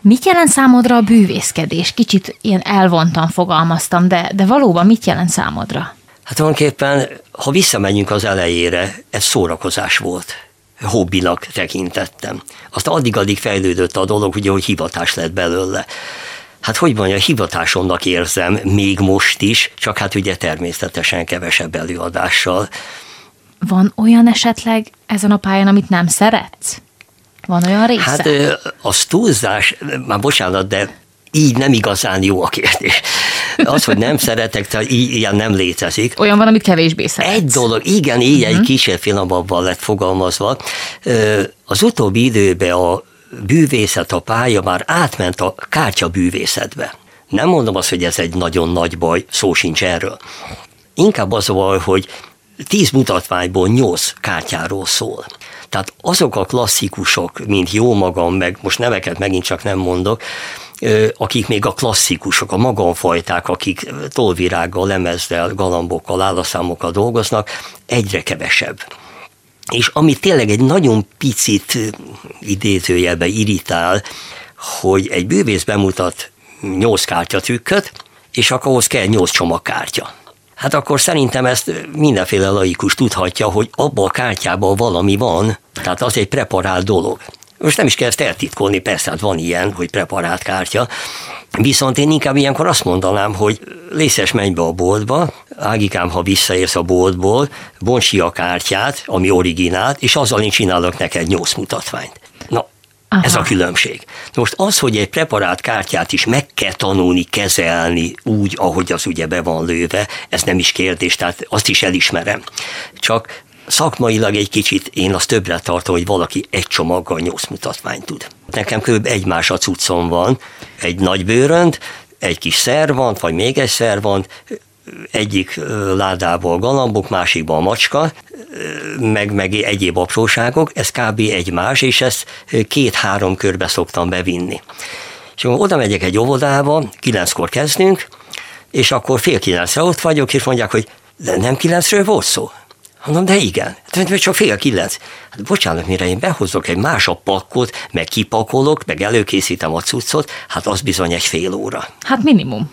Mit jelent számodra a bűvészkedés? Kicsit ilyen elvontan fogalmaztam, de, de valóban mit jelent számodra? Hát tulajdonképpen, ha visszamegyünk az elejére, ez szórakozás volt hobbinak tekintettem. Aztán addig-addig fejlődött a dolog, ugye, hogy hivatás lett belőle. Hát hogy mondja, hivatásomnak érzem még most is, csak hát ugye természetesen kevesebb előadással. Van olyan esetleg ezen a pályán, amit nem szeretsz? Van olyan része? Hát az túlzás, már bocsánat, de így nem igazán jó a kérdés. Az, hogy nem szeretek, tehát ilyen nem létezik. Olyan van, amit kevésbé szeretsz. Egy dolog, igen, így uh-huh. egy mhm. kicsit finomabban lett fogalmazva. Az utóbbi időben a bűvészet, a pálya már átment a kártyabűvészetbe. Nem mondom azt, hogy ez egy nagyon nagy baj, szó sincs erről. Inkább az a hogy tíz mutatványból nyolc kártyáról szól. Tehát azok a klasszikusok, mint jó magam, meg most neveket megint csak nem mondok, akik még a klasszikusok, a magamfajták, akik tolvirággal, lemezdel, galambokkal, állaszámokkal dolgoznak, egyre kevesebb. És ami tényleg egy nagyon picit idézőjelbe irritál, hogy egy bűvész bemutat nyolc kártyatrükköt, és akkor ahhoz kell nyolc csomagkártya hát akkor szerintem ezt mindenféle laikus tudhatja, hogy abban a kártyában valami van, tehát az egy preparált dolog. Most nem is kell ezt eltitkolni, persze, hát van ilyen, hogy preparált kártya, Viszont én inkább ilyenkor azt mondanám, hogy lészes menj be a boltba, Ágikám, ha visszaérsz a boltból, bontsi a kártyát, ami originált, és azzal én csinálok neked nyolc mutatványt. Na, Aha. Ez a különbség. Most az, hogy egy preparált kártyát is meg kell tanulni, kezelni úgy, ahogy az ugye be van lőve, ez nem is kérdés, tehát azt is elismerem. Csak szakmailag egy kicsit én azt többre tartom, hogy valaki egy csomaggal nyolc mutatványt tud. Nekem kb. egy más a cuccom van, egy nagy bőrönt, egy kis szervant, vagy még egy szervant, egyik ládából galambok, másikban macska, meg, meg egyéb apróságok, ez kb. egymás, és ezt két-három körbe szoktam bevinni. És oda megyek egy óvodába, kilenckor kezdünk, és akkor fél kilencre ott vagyok, és mondják, hogy de nem kilencről volt szó. Mondom, de igen. Hát, csak fél kilenc. Hát bocsánat, mire én behozok egy másabb pakkot, meg kipakolok, meg előkészítem a cuccot, hát az bizony egy fél óra. Hát minimum.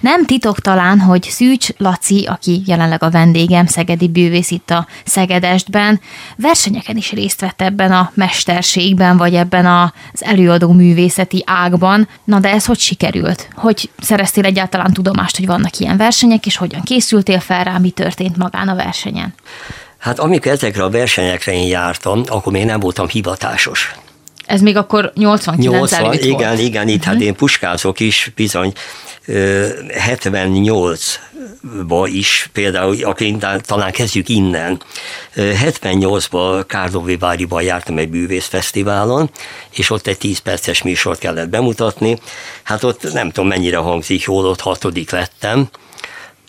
Nem titok talán, hogy Szűcs Laci, aki jelenleg a vendégem, szegedi bűvész itt a Szegedestben, versenyeken is részt vett ebben a mesterségben, vagy ebben az előadó művészeti ágban. Na de ez hogy sikerült? Hogy szereztél egyáltalán tudomást, hogy vannak ilyen versenyek, és hogyan készültél fel rá, mi történt magán a versenyen? Hát amikor ezekre a versenyekre én jártam, akkor még nem voltam hivatásos. Ez még akkor 89 80, előtt igen, volt. igen, itt uh-huh. hát én puskázok is, bizony 78-ba is, például, akkor talán kezdjük innen. 78-ban Kárdovi Váriban jártam egy bűvészfesztiválon, és ott egy 10 perces műsort kellett bemutatni. Hát ott nem tudom mennyire hangzik jól, ott hatodik lettem.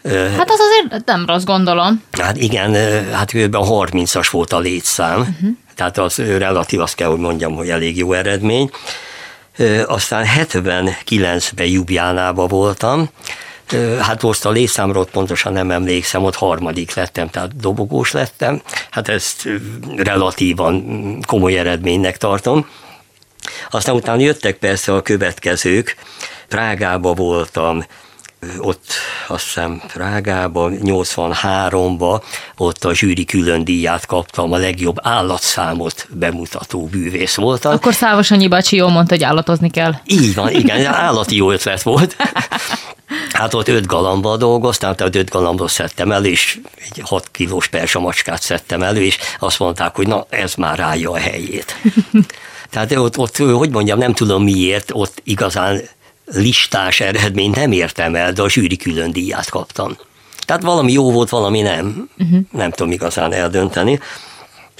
Hát az azért nem rossz gondolom. Hát igen, hát kb. 30-as volt a létszám, uh-huh. tehát az relatív, azt kell, hogy mondjam, hogy elég jó eredmény. Aztán 79-ben Jubjánában voltam, hát most a létszámról pontosan nem emlékszem, ott harmadik lettem, tehát dobogós lettem. Hát ezt relatívan komoly eredménynek tartom. Aztán utána jöttek persze a következők. Prágába voltam, ott azt hiszem Prágában, 83-ba ott a zsűri külön díját kaptam, a legjobb állatszámot bemutató bűvész voltam. Akkor Szávos Annyi bácsi jól mondta, hogy állatozni kell. Így van, igen, állati jó ötlet volt. Hát ott öt galambal dolgoztam, tehát öt galambot szedtem elő, és egy hat kilós persamacskát szedtem elő, és azt mondták, hogy na, ez már rája a helyét. Tehát ott, ott, hogy mondjam, nem tudom miért, ott igazán listás eredményt nem értem el, de a zsűri külön díját kaptam. Tehát valami jó volt, valami nem. Uh-huh. Nem tudom igazán eldönteni.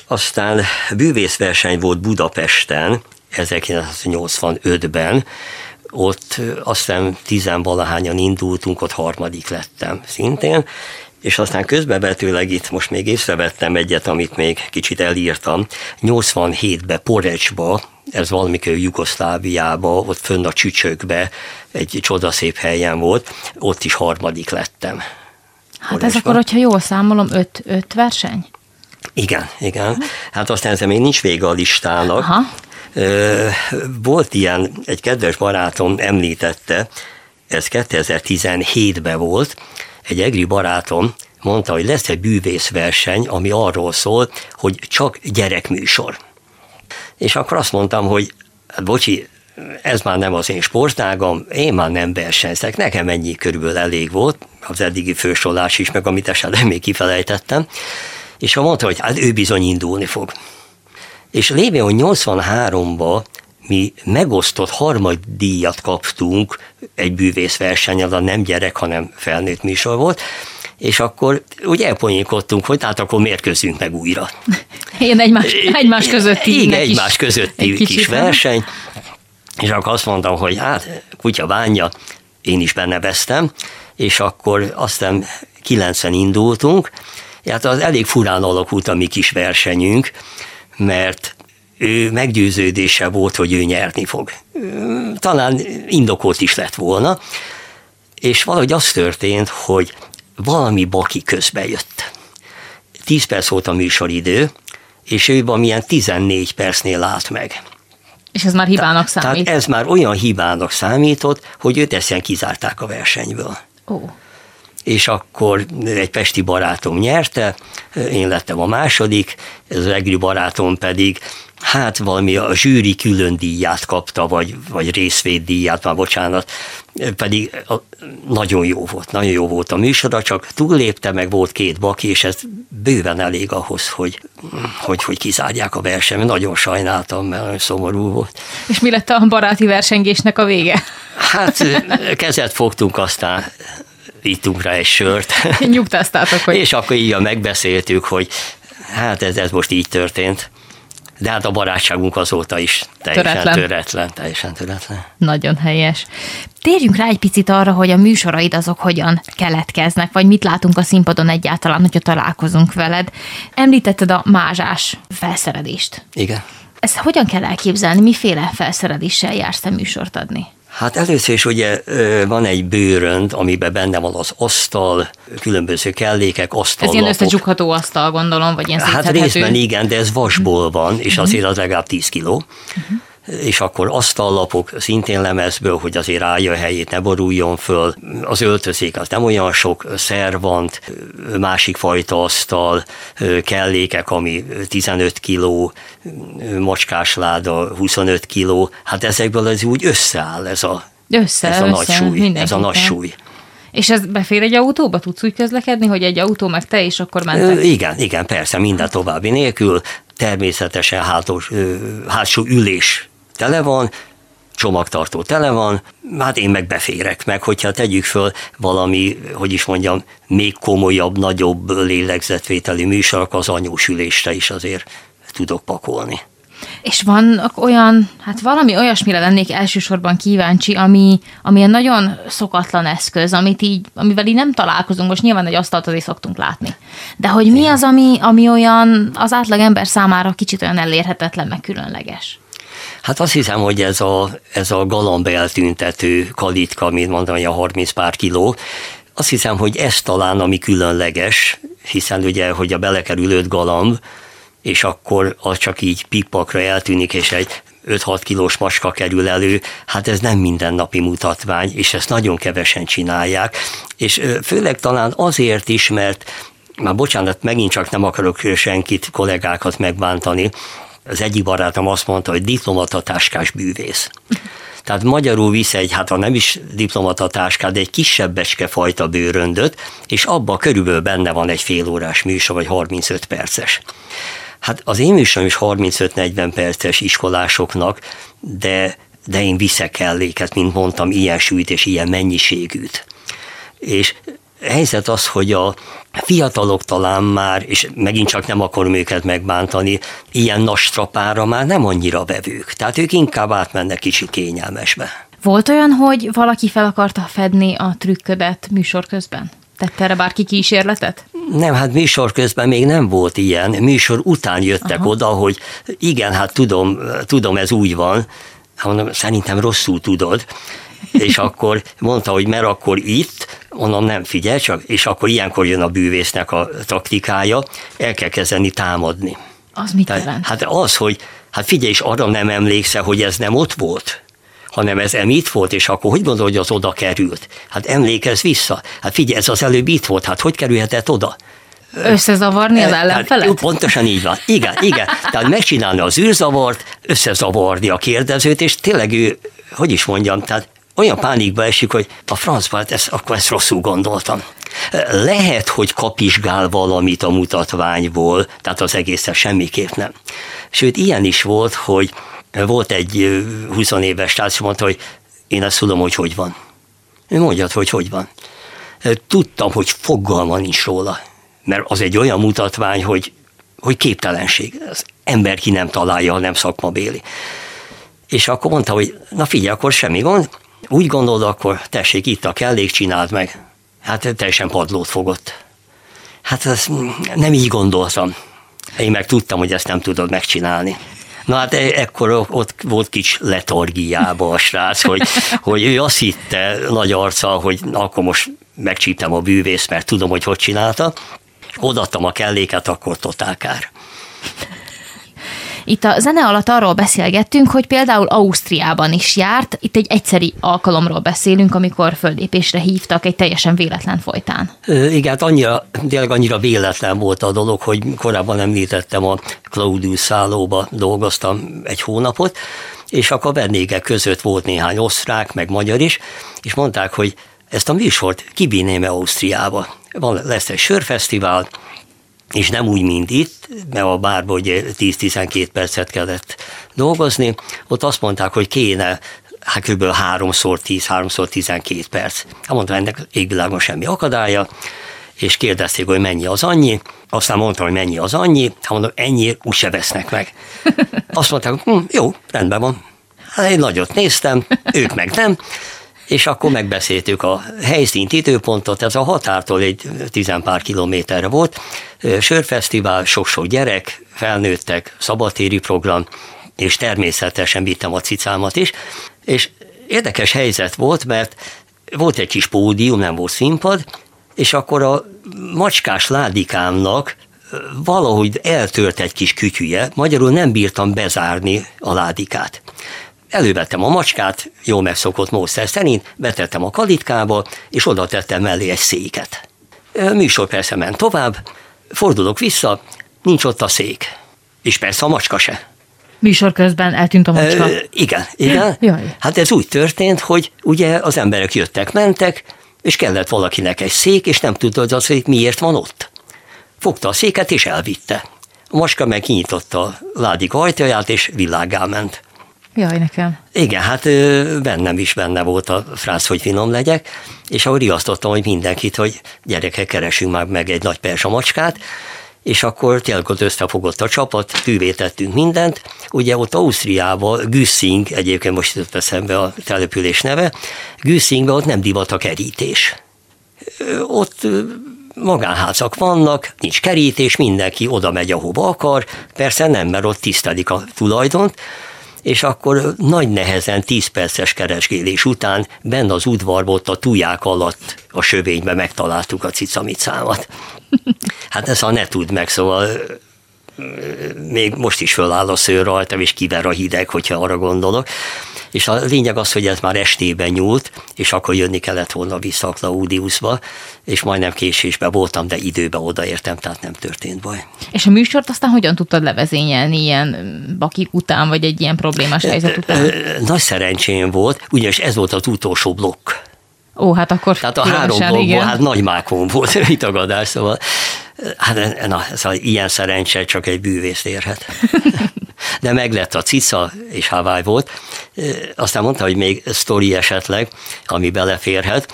Aztán bűvészverseny volt Budapesten 1985-ben, ott aztán tizenvalahányan indultunk, ott harmadik lettem szintén, és aztán közbevetőleg itt most még észrevettem egyet, amit még kicsit elírtam. 87-ben Porecsba, ez valamikor Jugoszláviába, ott fönn a csücsökbe, egy csodaszép helyen volt, ott is harmadik lettem. Hát Porecsba. ez akkor, hogyha jól számolom, öt, öt verseny? Igen, igen. Hát aztán ez még nincs vége a listának. Aha. Volt ilyen, egy kedves barátom említette, ez 2017-ben volt, egy egri barátom mondta, hogy lesz egy bűvészverseny, ami arról szól, hogy csak gyerekműsor. És akkor azt mondtam, hogy hát bocsi, ez már nem az én sportágam, én már nem versenyzek, nekem ennyi körülbelül elég volt, az eddigi fősolás is, meg amit esetleg még kifelejtettem, és ha mondta, hogy hát ő bizony indulni fog. És lévén, hogy 83-ban mi megosztott harmaddíjat kaptunk egy bűvészversenyen, a nem gyerek, hanem felnőtt műsor volt, és akkor úgy elponyékodtunk, hogy hát akkor mérkőzünk meg újra. Én egymás, egymás közötti Igen, egymás közötti kis, kis verseny. És akkor azt mondtam, hogy hát kutya bánja, én is benne vesztem, és akkor aztán 90 indultunk, hát az elég furán alakult a mi kis versenyünk, mert ő meggyőződése volt, hogy ő nyerni fog. Talán indokolt is lett volna, és valahogy az történt, hogy valami baki közbe jött. Tíz perc volt a műsoridő, és ő valamilyen 14 percnél állt meg. És ez már hibának számít? Tehát ez már olyan hibának számított, hogy őt eszen kizárták a versenyből. Ó. És akkor egy pesti barátom nyerte, én lettem a második, ez az egri barátom pedig hát valami a zsűri külön díját kapta, vagy, vagy részvéddíját, már bocsánat, pedig nagyon jó volt, nagyon jó volt a műsora, csak túllépte, meg volt két baki, és ez bőven elég ahhoz, hogy, hogy, hogy kizárják a versenyt. Nagyon sajnáltam, mert nagyon szomorú volt. És mi lett a baráti versengésnek a vége? Hát kezet fogtunk, aztán ittunk rá egy sört. Nyugtáztátok, hogy... És akkor így megbeszéltük, hogy hát ez, ez most így történt. De hát a barátságunk azóta is teljesen töretlen. töretlen, teljesen töretlen. Nagyon helyes. Térjünk rá egy picit arra, hogy a műsoraid azok hogyan keletkeznek, vagy mit látunk a színpadon egyáltalán, hogyha találkozunk veled. Említetted a mázsás felszerelést. Igen. Ezt hogyan kell elképzelni? Miféle felszereléssel jársz te műsort adni? Hát először is ugye van egy bőrönd, amiben benne van az asztal, különböző kellékek, asztal. Ez ilyen összecsukható asztal, gondolom, vagy ilyen Hát részben igen, de ez vasból van, és uh-huh. azért az legalább 10 kiló. Uh-huh. És akkor asztallapok szintén lemezből, hogy azért állja a helyét, ne boruljon föl. Az öltözék az nem olyan sok, szervant, másik fajta asztal, kellékek, ami 15 kiló, macskásláda 25 kiló, hát ezekből ez úgy összeáll ez a, össze, ez a össze, nagy súly. Ez a nagy súly. És ez befér egy autóba? Tudsz úgy közlekedni, hogy egy autó meg te, és akkor mentek? Igen, igen, persze, minden további nélkül. Természetesen hátos, hátsó ülés tele van, csomagtartó tele van, hát én meg beférek meg, hogyha tegyük föl valami, hogy is mondjam, még komolyabb, nagyobb lélegzetvételi műsorok az anyósülésre is azért tudok pakolni. És van olyan, hát valami olyasmire lennék elsősorban kíváncsi, ami, ami egy nagyon szokatlan eszköz, amit így, amivel így nem találkozunk, most nyilván egy asztalt azért szoktunk látni. De hogy mi az, ami, ami olyan az átlag ember számára kicsit olyan elérhetetlen, meg különleges? Hát azt hiszem, hogy ez a, ez a galamb eltüntető kalitka, mint mondom, hogy a 30 pár kiló, azt hiszem, hogy ez talán ami különleges, hiszen ugye, hogy a belekerül galamb, és akkor az csak így pippakra eltűnik, és egy 5-6 kilós macska kerül elő, hát ez nem mindennapi mutatvány, és ezt nagyon kevesen csinálják, és főleg talán azért is, mert már bocsánat, megint csak nem akarok senkit, kollégákat megbántani, az egyik barátom azt mondta, hogy diplomatatáskás bűvész. Tehát magyarul visz egy, hát ha nem is diplomatatáskát, de egy kisebbecske fajta bőröndöt, és abban körülbelül benne van egy fél órás műsor, vagy 35 perces. Hát az én műsorom is 35-40 perces iskolásoknak, de, de én viszek elléket, mint mondtam, ilyen súlyt és ilyen mennyiségűt. És helyzet az, hogy a fiatalok talán már, és megint csak nem akarom őket megbántani, ilyen nastrapára már nem annyira vevők. Tehát ők inkább átmennek kicsit kényelmesbe. Volt olyan, hogy valaki fel akarta fedni a trükködet műsor közben? Tette erre bárki kísérletet? Nem, hát műsor közben még nem volt ilyen. Műsor után jöttek Aha. oda, hogy igen, hát tudom, tudom, ez úgy van. Mondom, szerintem rosszul tudod. És akkor mondta, hogy mert akkor itt, mondom, nem figyelj csak, és akkor ilyenkor jön a bűvésznek a taktikája, el kell kezdeni támadni. Az mit Tehát, jelent? Hát az, hogy hát figyelj, és arra nem emlékszel, hogy ez nem ott volt hanem ez em itt volt, és akkor hogy gondolod, hogy az oda került? Hát emlékezz vissza. Hát figyelj, ez az előbb itt volt, hát hogy kerülhetett oda? Összezavarni az ellenfelet? Hát, pontosan így van. Igen, igen. Tehát megcsinálni az űrzavart, összezavarni a kérdezőt, és tényleg ő, hogy is mondjam, tehát olyan pánikba esik, hogy a francba, hát ezt, akkor ezt rosszul gondoltam. Lehet, hogy kapizsgál valamit a mutatványból, tehát az egészen semmiképp nem. Sőt, ilyen is volt, hogy volt egy 20 éves tárc, mondta, hogy én ezt tudom, hogy hogy van. Ő mondja, hogy hogy van. Tudtam, hogy fogalma nincs róla, mert az egy olyan mutatvány, hogy, hogy képtelenség. Az ember ki nem találja, ha nem szakmabéli. És akkor mondta, hogy na figyelj, akkor semmi gond, úgy gondolod, akkor tessék, itt a kellék, csináld meg. Hát teljesen padlót fogott. Hát ezt nem így gondoltam. Én meg tudtam, hogy ezt nem tudod megcsinálni. Na hát e- ekkor ott volt kicsi letargiába a srác, hogy, hogy ő azt hitte nagy arccal, hogy akkor most megcsíptem a bűvész, mert tudom, hogy hogy csinálta, odaadtam a kelléket, akkor totálkár. Itt a zene alatt arról beszélgettünk, hogy például Ausztriában is járt. Itt egy egyszeri alkalomról beszélünk, amikor földépésre hívtak egy teljesen véletlen folytán. Igen, hát annyira, tényleg annyira véletlen volt a dolog, hogy korábban említettem, a Claudius szállóba dolgoztam egy hónapot, és akkor vendégek között volt néhány osztrák, meg magyar is, és mondták, hogy ezt a műsort kivinném Ausztriába. Van, lesz egy sörfesztivál, és nem úgy, mint itt, mert a bárban ugye 10-12 percet kellett dolgozni, ott azt mondták, hogy kéne hát kb. 3x10, 3x12 perc. Hát mondtam, ennek égvilágon semmi akadálya, és kérdezték, hogy mennyi az annyi, aztán mondtam, hogy mennyi az annyi, hát mondom, ennyi úgyse vesznek meg. Azt mondták, hm, jó, rendben van. Hát én nagyot néztem, ők meg nem, és akkor megbeszéltük a helyszínt, időpontot, ez a határtól egy tizenpár kilométerre volt, sörfesztivál, sok-sok gyerek, felnőttek, szabadtéri program, és természetesen vittem a cicámat is, és érdekes helyzet volt, mert volt egy kis pódium, nem volt színpad, és akkor a macskás ládikámnak valahogy eltört egy kis kütyüje, magyarul nem bírtam bezárni a ládikát. Elővettem a macskát, jó megszokott módszer szerint, betettem a kalitkába, és oda tettem mellé egy széket. Műsor persze ment tovább, fordulok vissza, nincs ott a szék. És persze a macska se. Műsor közben eltűnt a macska. Ö, igen, igen. Jaj. Hát ez úgy történt, hogy ugye az emberek jöttek, mentek, és kellett valakinek egy szék, és nem tudta, hogy az szék miért van ott. Fogta a széket, és elvitte. A macska meg kinyitotta a ládik ajtaját, és világá ment. Jaj, nekem. Igen, hát bennem is benne volt a frász, hogy finom legyek, és ahogy riasztottam, hogy mindenkit, hogy gyerekek, keresünk már meg egy nagy persa macskát, és akkor tényleg ott összefogott a csapat, tűvé tettünk mindent. Ugye ott Ausztriában, Güsszing, egyébként most jutott eszembe a település neve, Güsszingben ott nem divat a kerítés. Ott magánházak vannak, nincs kerítés, mindenki oda megy, ahova akar, persze nem, mert ott tisztelik a tulajdont, és akkor nagy nehezen 10 perces keresgélés után benne az udvarban ott a tuják alatt a sövénybe megtaláltuk a cicamicámat. Hát ez ha ne tud meg, szóval még most is föláll a szőr rajtam, és kiver a hideg, hogyha arra gondolok. És a lényeg az, hogy ez már estében nyúlt, és akkor jönni kellett volna vissza a Claudiusba, és majdnem késésbe voltam, de időbe odaértem, tehát nem történt baj. És a műsort aztán hogyan tudtad levezényelni ilyen bakik után, vagy egy ilyen problémás helyzet után? Nagy szerencsém volt, ugyanis ez volt az utolsó blokk. Ó, hát akkor Tehát a három blokkból, hát nagy mákon volt vitagadás, szóval hát na, szóval ilyen szerencse csak egy bűvész érhet. De meg lett a cica, és Hawaii volt. Aztán mondta, hogy még sztori esetleg, ami beleférhet,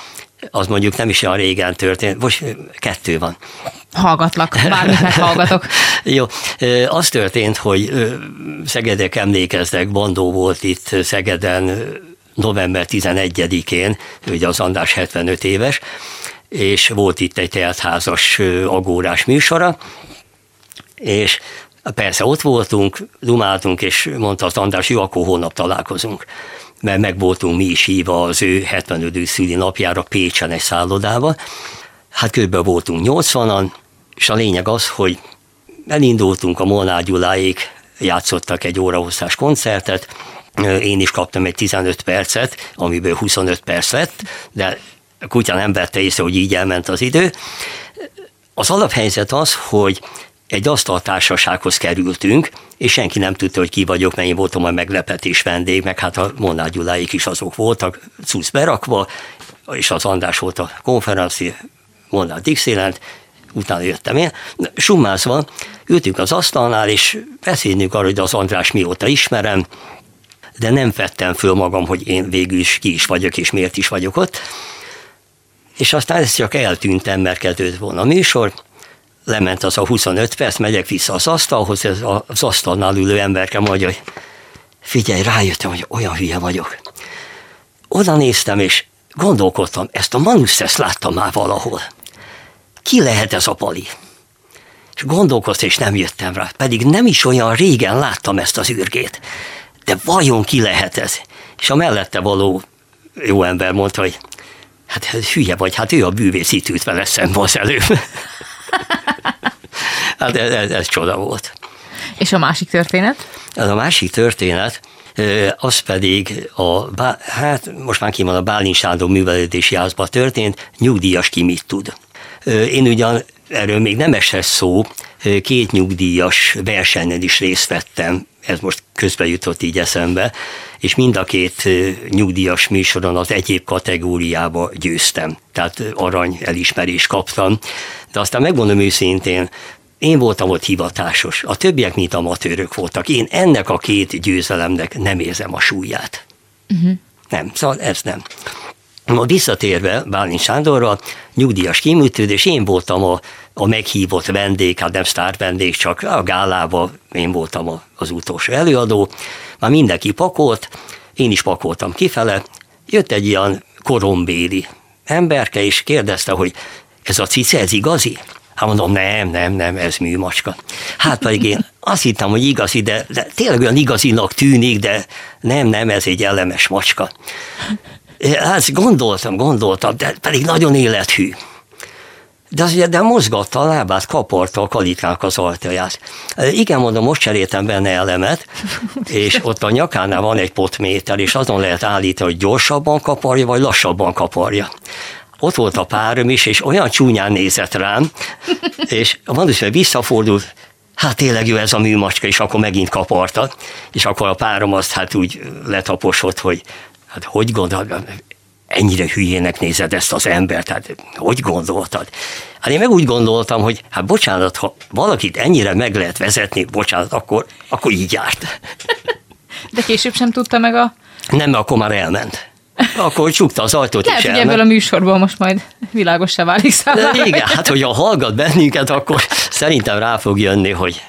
az mondjuk nem is olyan régen történt, most kettő van. Hallgatlak, bármit meghallgatok. Jó, az történt, hogy Szegedek emlékeznek, Bandó volt itt Szegeden november 11-én, ugye az András 75 éves, és volt itt egy teltházas agórás műsora, és persze ott voltunk, dumáltunk, és mondta az András, jó, akkor holnap találkozunk mert meg voltunk mi is hívva az ő 75. szüli napjára Pécsen egy szállodába. Hát körülbelül voltunk 80-an, és a lényeg az, hogy elindultunk, a Molnár Gyuláék játszottak egy órahosszás koncertet, én is kaptam egy 15 percet, amiből 25 perc lett, de a kutya nem vette észre, hogy így elment az idő. Az alaphelyzet az, hogy egy asztaltársasághoz kerültünk, és senki nem tudta, hogy ki vagyok, mert én voltam a meglepetés vendég, meg hát a Molnár Gyuláik is azok voltak, cusz berakva, és az András volt a konferenci, Molnár Dixieland, utána jöttem én. Summázva ültünk az asztalnál, és beszélnünk arról, hogy az András mióta ismerem, de nem vettem föl magam, hogy én végül is ki is vagyok, és miért is vagyok ott. És aztán ez csak eltűntem, mert kezdődött volna a műsor, lement az a 25 perc, megyek vissza az asztalhoz, ez az asztalnál ülő emberke mondja, hogy figyelj, rájöttem, hogy olyan hülye vagyok. Oda néztem, és gondolkodtam, ezt a Manuszesz láttam már valahol. Ki lehet ez a pali? És gondolkoztam, és nem jöttem rá. Pedig nem is olyan régen láttam ezt az űrgét. De vajon ki lehet ez? És a mellette való jó ember mondta, hogy hát hülye vagy, hát ő a bűvész itt ült vele szembe az előbb. hát ez, ez, ez csoda volt. És a másik történet? Ez a másik történet, az pedig a, hát most már kimond a Bálint Sándor művelődési házban történt, nyugdíjas ki mit tud. Én ugyan erről még nem esett szó, két nyugdíjas versenyen is részt vettem, ez most közbe jutott így eszembe, és mind a két nyugdíjas műsoron az egyéb kategóriába győztem. Tehát arany elismerést kaptam. De aztán megmondom őszintén, én voltam ott hivatásos, a többiek mint amatőrök voltak. Én ennek a két győzelemnek nem érzem a súlyát. Uh-huh. Nem, szóval ez nem. Ma visszatérve Bálint Sándorra, nyugdíjas kiműtődés, én voltam a, a meghívott vendég, hát nem sztár vendég, csak a gálába én voltam a, az utolsó előadó. Már mindenki pakolt, én is pakoltam kifele, jött egy ilyen korombéli emberke, és kérdezte, hogy ez a cice, ez igazi? Hát mondom, nem, nem, nem, ez műmacska. Hát pedig én azt hittem, hogy igazi, de, de tényleg olyan igazinak tűnik, de nem, nem, ez egy elemes macska. Hát gondoltam, gondoltam, de pedig nagyon élethű. de az ugye, de mozgatta a lábát, kaparta a kalitkák az ajtaját. Igen, mondom, most cseréltem benne elemet, és ott a nyakánál van egy potméter, és azon lehet állítani, hogy gyorsabban kaparja, vagy lassabban kaparja ott volt a párom is, és olyan csúnyán nézett rám, és van, hogy visszafordult, hát tényleg jó ez a műmacska, és akkor megint kaparta, és akkor a párom azt hát úgy letaposott, hogy hát hogy gondol, ennyire hülyének nézed ezt az embert, hát hogy gondoltad? Hát én meg úgy gondoltam, hogy hát bocsánat, ha valakit ennyire meg lehet vezetni, bocsánat, akkor, akkor így járt. De később sem tudta meg a... Nem, mert akkor már elment. Akkor csukta az ajtót Lehet, és hogy ebből a műsorból most majd világosá válik számára. Igen, hát hogyha hallgat bennünket, akkor szerintem rá fog jönni, hogy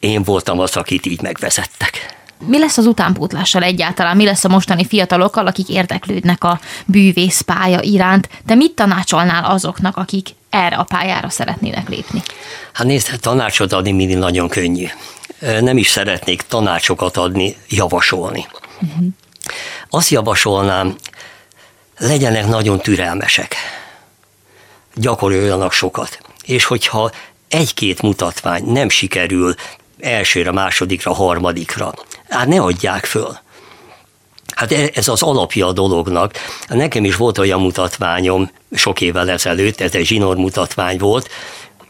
én voltam az, akit így megvezettek. Mi lesz az utánpótlással egyáltalán? Mi lesz a mostani fiatalokkal, akik érdeklődnek a bűvész pálya iránt? De mit tanácsolnál azoknak, akik erre a pályára szeretnének lépni? Hát nézd, hát tanácsot adni mindig nagyon könnyű. Nem is szeretnék tanácsokat adni, javasolni. Uh-huh. Azt javasolnám, legyenek nagyon türelmesek. Gyakoroljanak sokat. És hogyha egy-két mutatvány nem sikerül elsőre, másodikra, harmadikra, hát ne adják föl. Hát e, ez az alapja a dolognak. Nekem is volt olyan mutatványom sok évvel ezelőtt, ez egy zsinór mutatvány volt,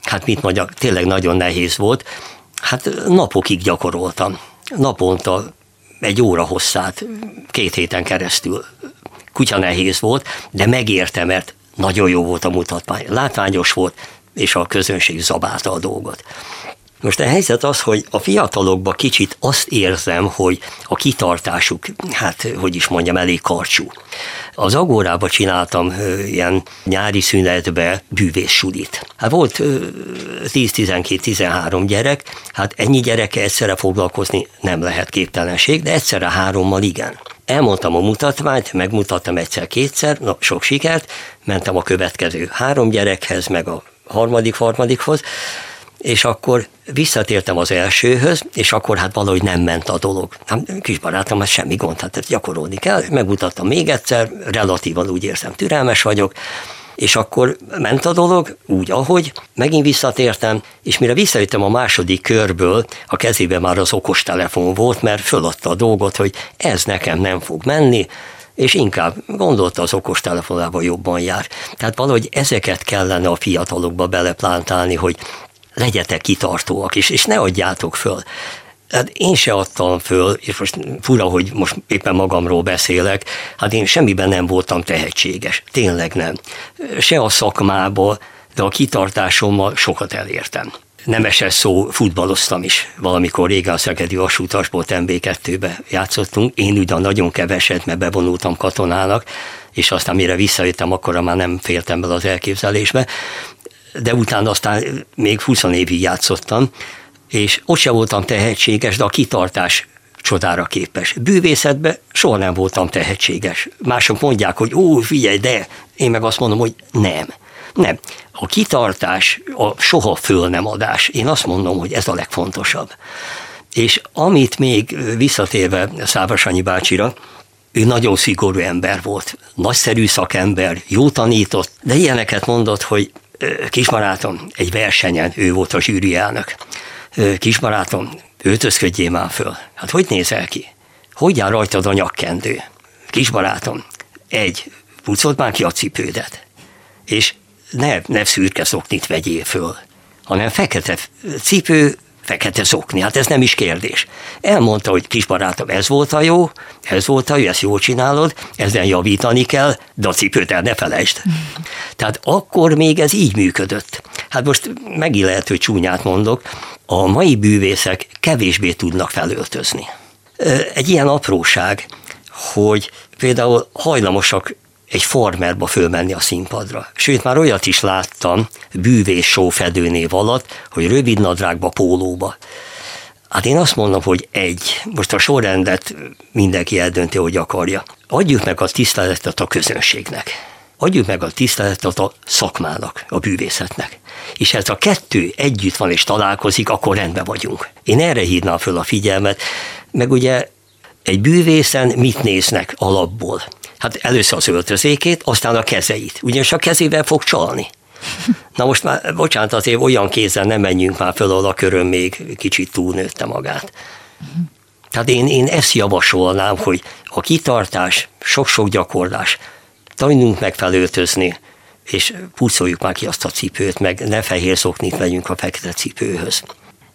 hát mit mondjak, tényleg nagyon nehéz volt. Hát napokig gyakoroltam. Naponta egy óra hosszát, két héten keresztül. Kutya nehéz volt, de megérte, mert nagyon jó volt a mutatvány. Látványos volt, és a közönség zabálta a dolgot. Most a helyzet az, hogy a fiatalokban kicsit azt érzem, hogy a kitartásuk, hát hogy is mondjam, elég karcsú. Az Agórába csináltam ilyen nyári szünetbe bűvészsulit. Hát volt 10-12-13 gyerek, hát ennyi gyereke egyszerre foglalkozni nem lehet képtelenség, de egyszerre hárommal igen. Elmondtam a mutatványt, megmutattam egyszer-kétszer, na sok sikert, mentem a következő három gyerekhez, meg a harmadik harmadikhoz, és akkor visszatértem az elsőhöz, és akkor hát valahogy nem ment a dolog. Hát, kis barátom, ez semmi gond, hát ezt gyakorolni kell. Megmutattam még egyszer, relatívan úgy érzem, türelmes vagyok, és akkor ment a dolog, úgy ahogy, megint visszatértem, és mire visszajöttem a második körből, a kezében már az okostelefon volt, mert föladta a dolgot, hogy ez nekem nem fog menni, és inkább gondolta az okostelefonában jobban jár. Tehát valahogy ezeket kellene a fiatalokba beleplántálni, hogy legyetek kitartóak is, és ne adjátok föl. Hát én se adtam föl, és most fura, hogy most éppen magamról beszélek, hát én semmiben nem voltam tehetséges, tényleg nem. Se a szakmába, de a kitartásommal sokat elértem. Nemeses szó, futballoztam is. Valamikor régen a Szegedi Vasútasból MB2-be játszottunk. Én ugyan nagyon keveset, mert bevonultam katonának, és aztán mire visszajöttem, akkor már nem féltem bele az elképzelésbe de utána aztán még 20 évig játszottam, és ott sem voltam tehetséges, de a kitartás csodára képes. Bűvészetben soha nem voltam tehetséges. Mások mondják, hogy ó, figyelj, de én meg azt mondom, hogy nem. Nem. A kitartás, a soha föl nem adás. Én azt mondom, hogy ez a legfontosabb. És amit még visszatérve Szávasanyi bácsira, ő nagyon szigorú ember volt, nagyszerű szakember, jó tanított, de ilyeneket mondott, hogy kisbarátom, egy versenyen ő volt a zsűri elnök. Kisbarátom, öltözködjél már föl. Hát hogy nézel ki? Hogy jár rajtad a nyakkendő? Kisbarátom, egy, pucold már ki a cipődet. És ne, ne szürke szoknit vegyél föl, hanem fekete cipő, fekete szokni, hát ez nem is kérdés. Elmondta, hogy kisbarátom, ez volt a jó, ez volt a jó, ezt jól csinálod, ezen javítani kell, de a cipőt el ne felejtsd. Tehát akkor még ez így működött. Hát most megint lehet, hogy csúnyát mondok, a mai bűvészek kevésbé tudnak felöltözni. Egy ilyen apróság, hogy például hajlamosak egy farmerba fölmenni a színpadra. Sőt, már olyat is láttam bűvés show fedőnév alatt, hogy rövid nadrágba, pólóba. Hát én azt mondom, hogy egy, most a sorrendet mindenki eldönti, hogy akarja. Adjuk meg a tiszteletet a közönségnek. Adjuk meg a tiszteletet a szakmának, a bűvészetnek. És ez a kettő együtt van és találkozik, akkor rendben vagyunk. Én erre hívnám föl a figyelmet, meg ugye egy bűvészen mit néznek alapból? Hát először az öltözékét, aztán a kezeit. Ugyanis a kezével fog csalni. Na most már, bocsánat, azért olyan kézzel nem menjünk már föl, a körön még kicsit túlnőtte magát. Tehát én, én ezt javasolnám, hogy a kitartás, sok-sok gyakorlás, tanuljunk meg felöltözni, és pucoljuk már ki azt a cipőt, meg ne fehér szoknit vegyünk a fekete cipőhöz.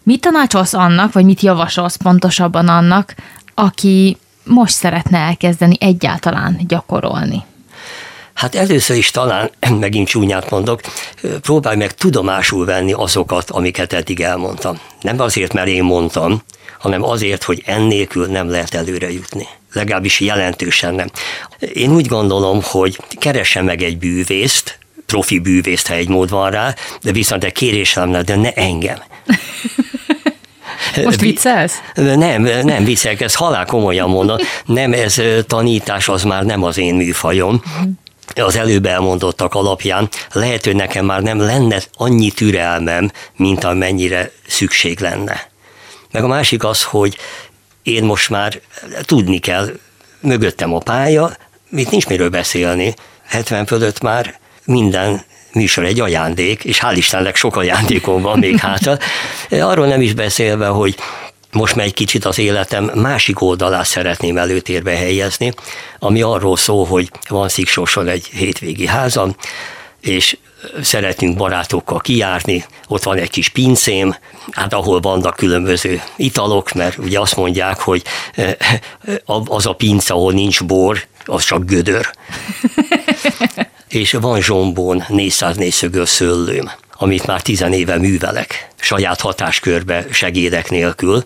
Mit tanácsolsz annak, vagy mit javasolsz pontosabban annak, aki most szeretne elkezdeni egyáltalán gyakorolni? Hát először is talán, megint csúnyát mondok, próbálj meg tudomásul venni azokat, amiket eddig elmondtam. Nem azért, mert én mondtam, hanem azért, hogy ennélkül nem lehet előre jutni. Legalábbis jelentősen nem. Én úgy gondolom, hogy keresse meg egy bűvészt, profi bűvészt, ha egy mód van rá, de viszont egy kérésem de ne engem. Most viccelsz? Nem, nem viccelek, ez halál komolyan mondom. Nem, ez tanítás, az már nem az én műfajom az előbb elmondottak alapján lehet, hogy nekem már nem lenne annyi türelmem, mint amennyire szükség lenne. Meg a másik az, hogy én most már tudni kell, mögöttem a pálya, mit nincs miről beszélni, 70 fölött már minden műsor egy ajándék, és hál' Istennek sok ajándékom van még hátra. Arról nem is beszélve, hogy most már egy kicsit az életem másik oldalát szeretném előtérbe helyezni, ami arról szól, hogy van Sziksóson egy hétvégi házam, és szeretünk barátokkal kijárni, ott van egy kis pincém, hát ahol vannak különböző italok, mert ugye azt mondják, hogy eh, az a pince, ahol nincs bor, az csak gödör. és van zsombón 404 szögös szőlőm amit már tizen éve művelek, saját hatáskörbe segédek nélkül,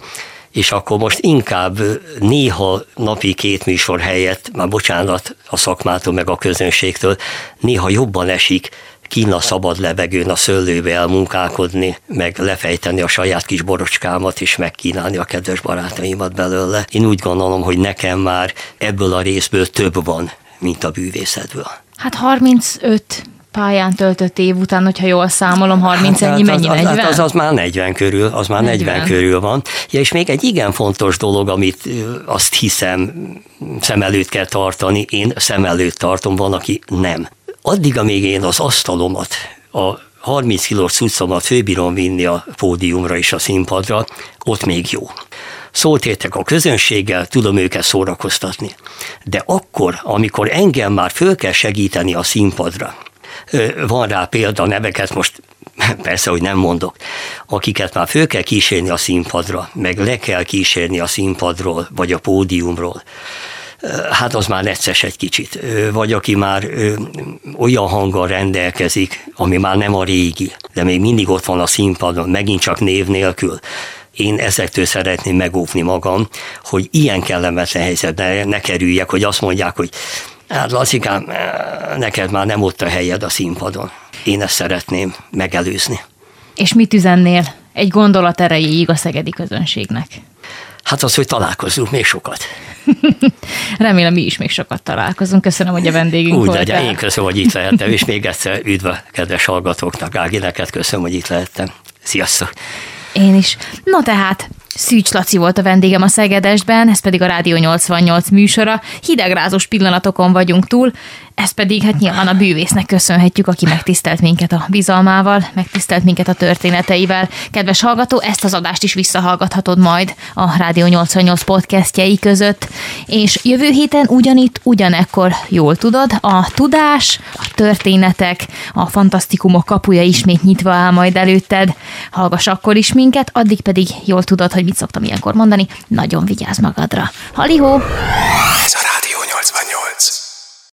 és akkor most inkább néha napi két műsor helyett, már bocsánat a szakmától meg a közönségtől, néha jobban esik kín a szabad levegőn, a szőlőbe elmunkálkodni, meg lefejteni a saját kis borocskámat, és megkínálni a kedves barátaimat belőle. Én úgy gondolom, hogy nekem már ebből a részből több van, mint a bűvészetből. Hát 35 pályán töltött év után, hogyha jól számolom, 30 hát, ennyi, mennyi, az, 40? Az, az, az már 40 körül, az már 40, 40 körül van. Ja, és még egy igen fontos dolog, amit azt hiszem szem előtt kell tartani, én szem előtt tartom, van, aki nem. Addig, amíg én az asztalomat, a 30 kilós cuccomat főbírom vinni a pódiumra és a színpadra, ott még jó szólt értek a közönséggel, tudom őket szórakoztatni. De akkor, amikor engem már föl kell segíteni a színpadra, van rá példa, neveket most persze, hogy nem mondok, akiket már föl kell kísérni a színpadra, meg le kell kísérni a színpadról, vagy a pódiumról, hát az már necces egy kicsit. Vagy aki már olyan hanggal rendelkezik, ami már nem a régi, de még mindig ott van a színpadon, megint csak név nélkül, én ezektől szeretném megóvni magam, hogy ilyen kellemetlen helyzetbe ne kerüljek, hogy azt mondják, hogy Hát Lacikám, neked már nem ott a helyed a színpadon. Én ezt szeretném megelőzni. És mit üzennél egy gondolat erejéig a szegedi közönségnek? Hát az, hogy találkozzunk még sokat. Remélem, mi is még sokat találkozunk. Köszönöm, hogy a vendégünk Úgy legyen, én köszönöm, hogy itt lehettem, és még egyszer üdv kedves hallgatóknak. Ági, neked köszönöm, hogy itt lehettem. Sziasztok! Én is. No tehát, Szűcs Laci volt a vendégem a Szegedesben, ez pedig a Rádió 88 műsora. Hidegrázós pillanatokon vagyunk túl, ez pedig hát nyilván a bűvésznek köszönhetjük, aki megtisztelt minket a bizalmával, megtisztelt minket a történeteivel. Kedves hallgató, ezt az adást is visszahallgathatod majd a Rádió 88 podcastjei között, és jövő héten ugyanitt, ugyanekkor jól tudod, a tudás, a történetek, a fantasztikumok kapuja ismét nyitva áll majd előtted. Hallgass akkor is minket, addig pedig jól tudod, hogy hogy mit szoktam ilyenkor mondani, nagyon vigyázz magadra. Halihó! Ez a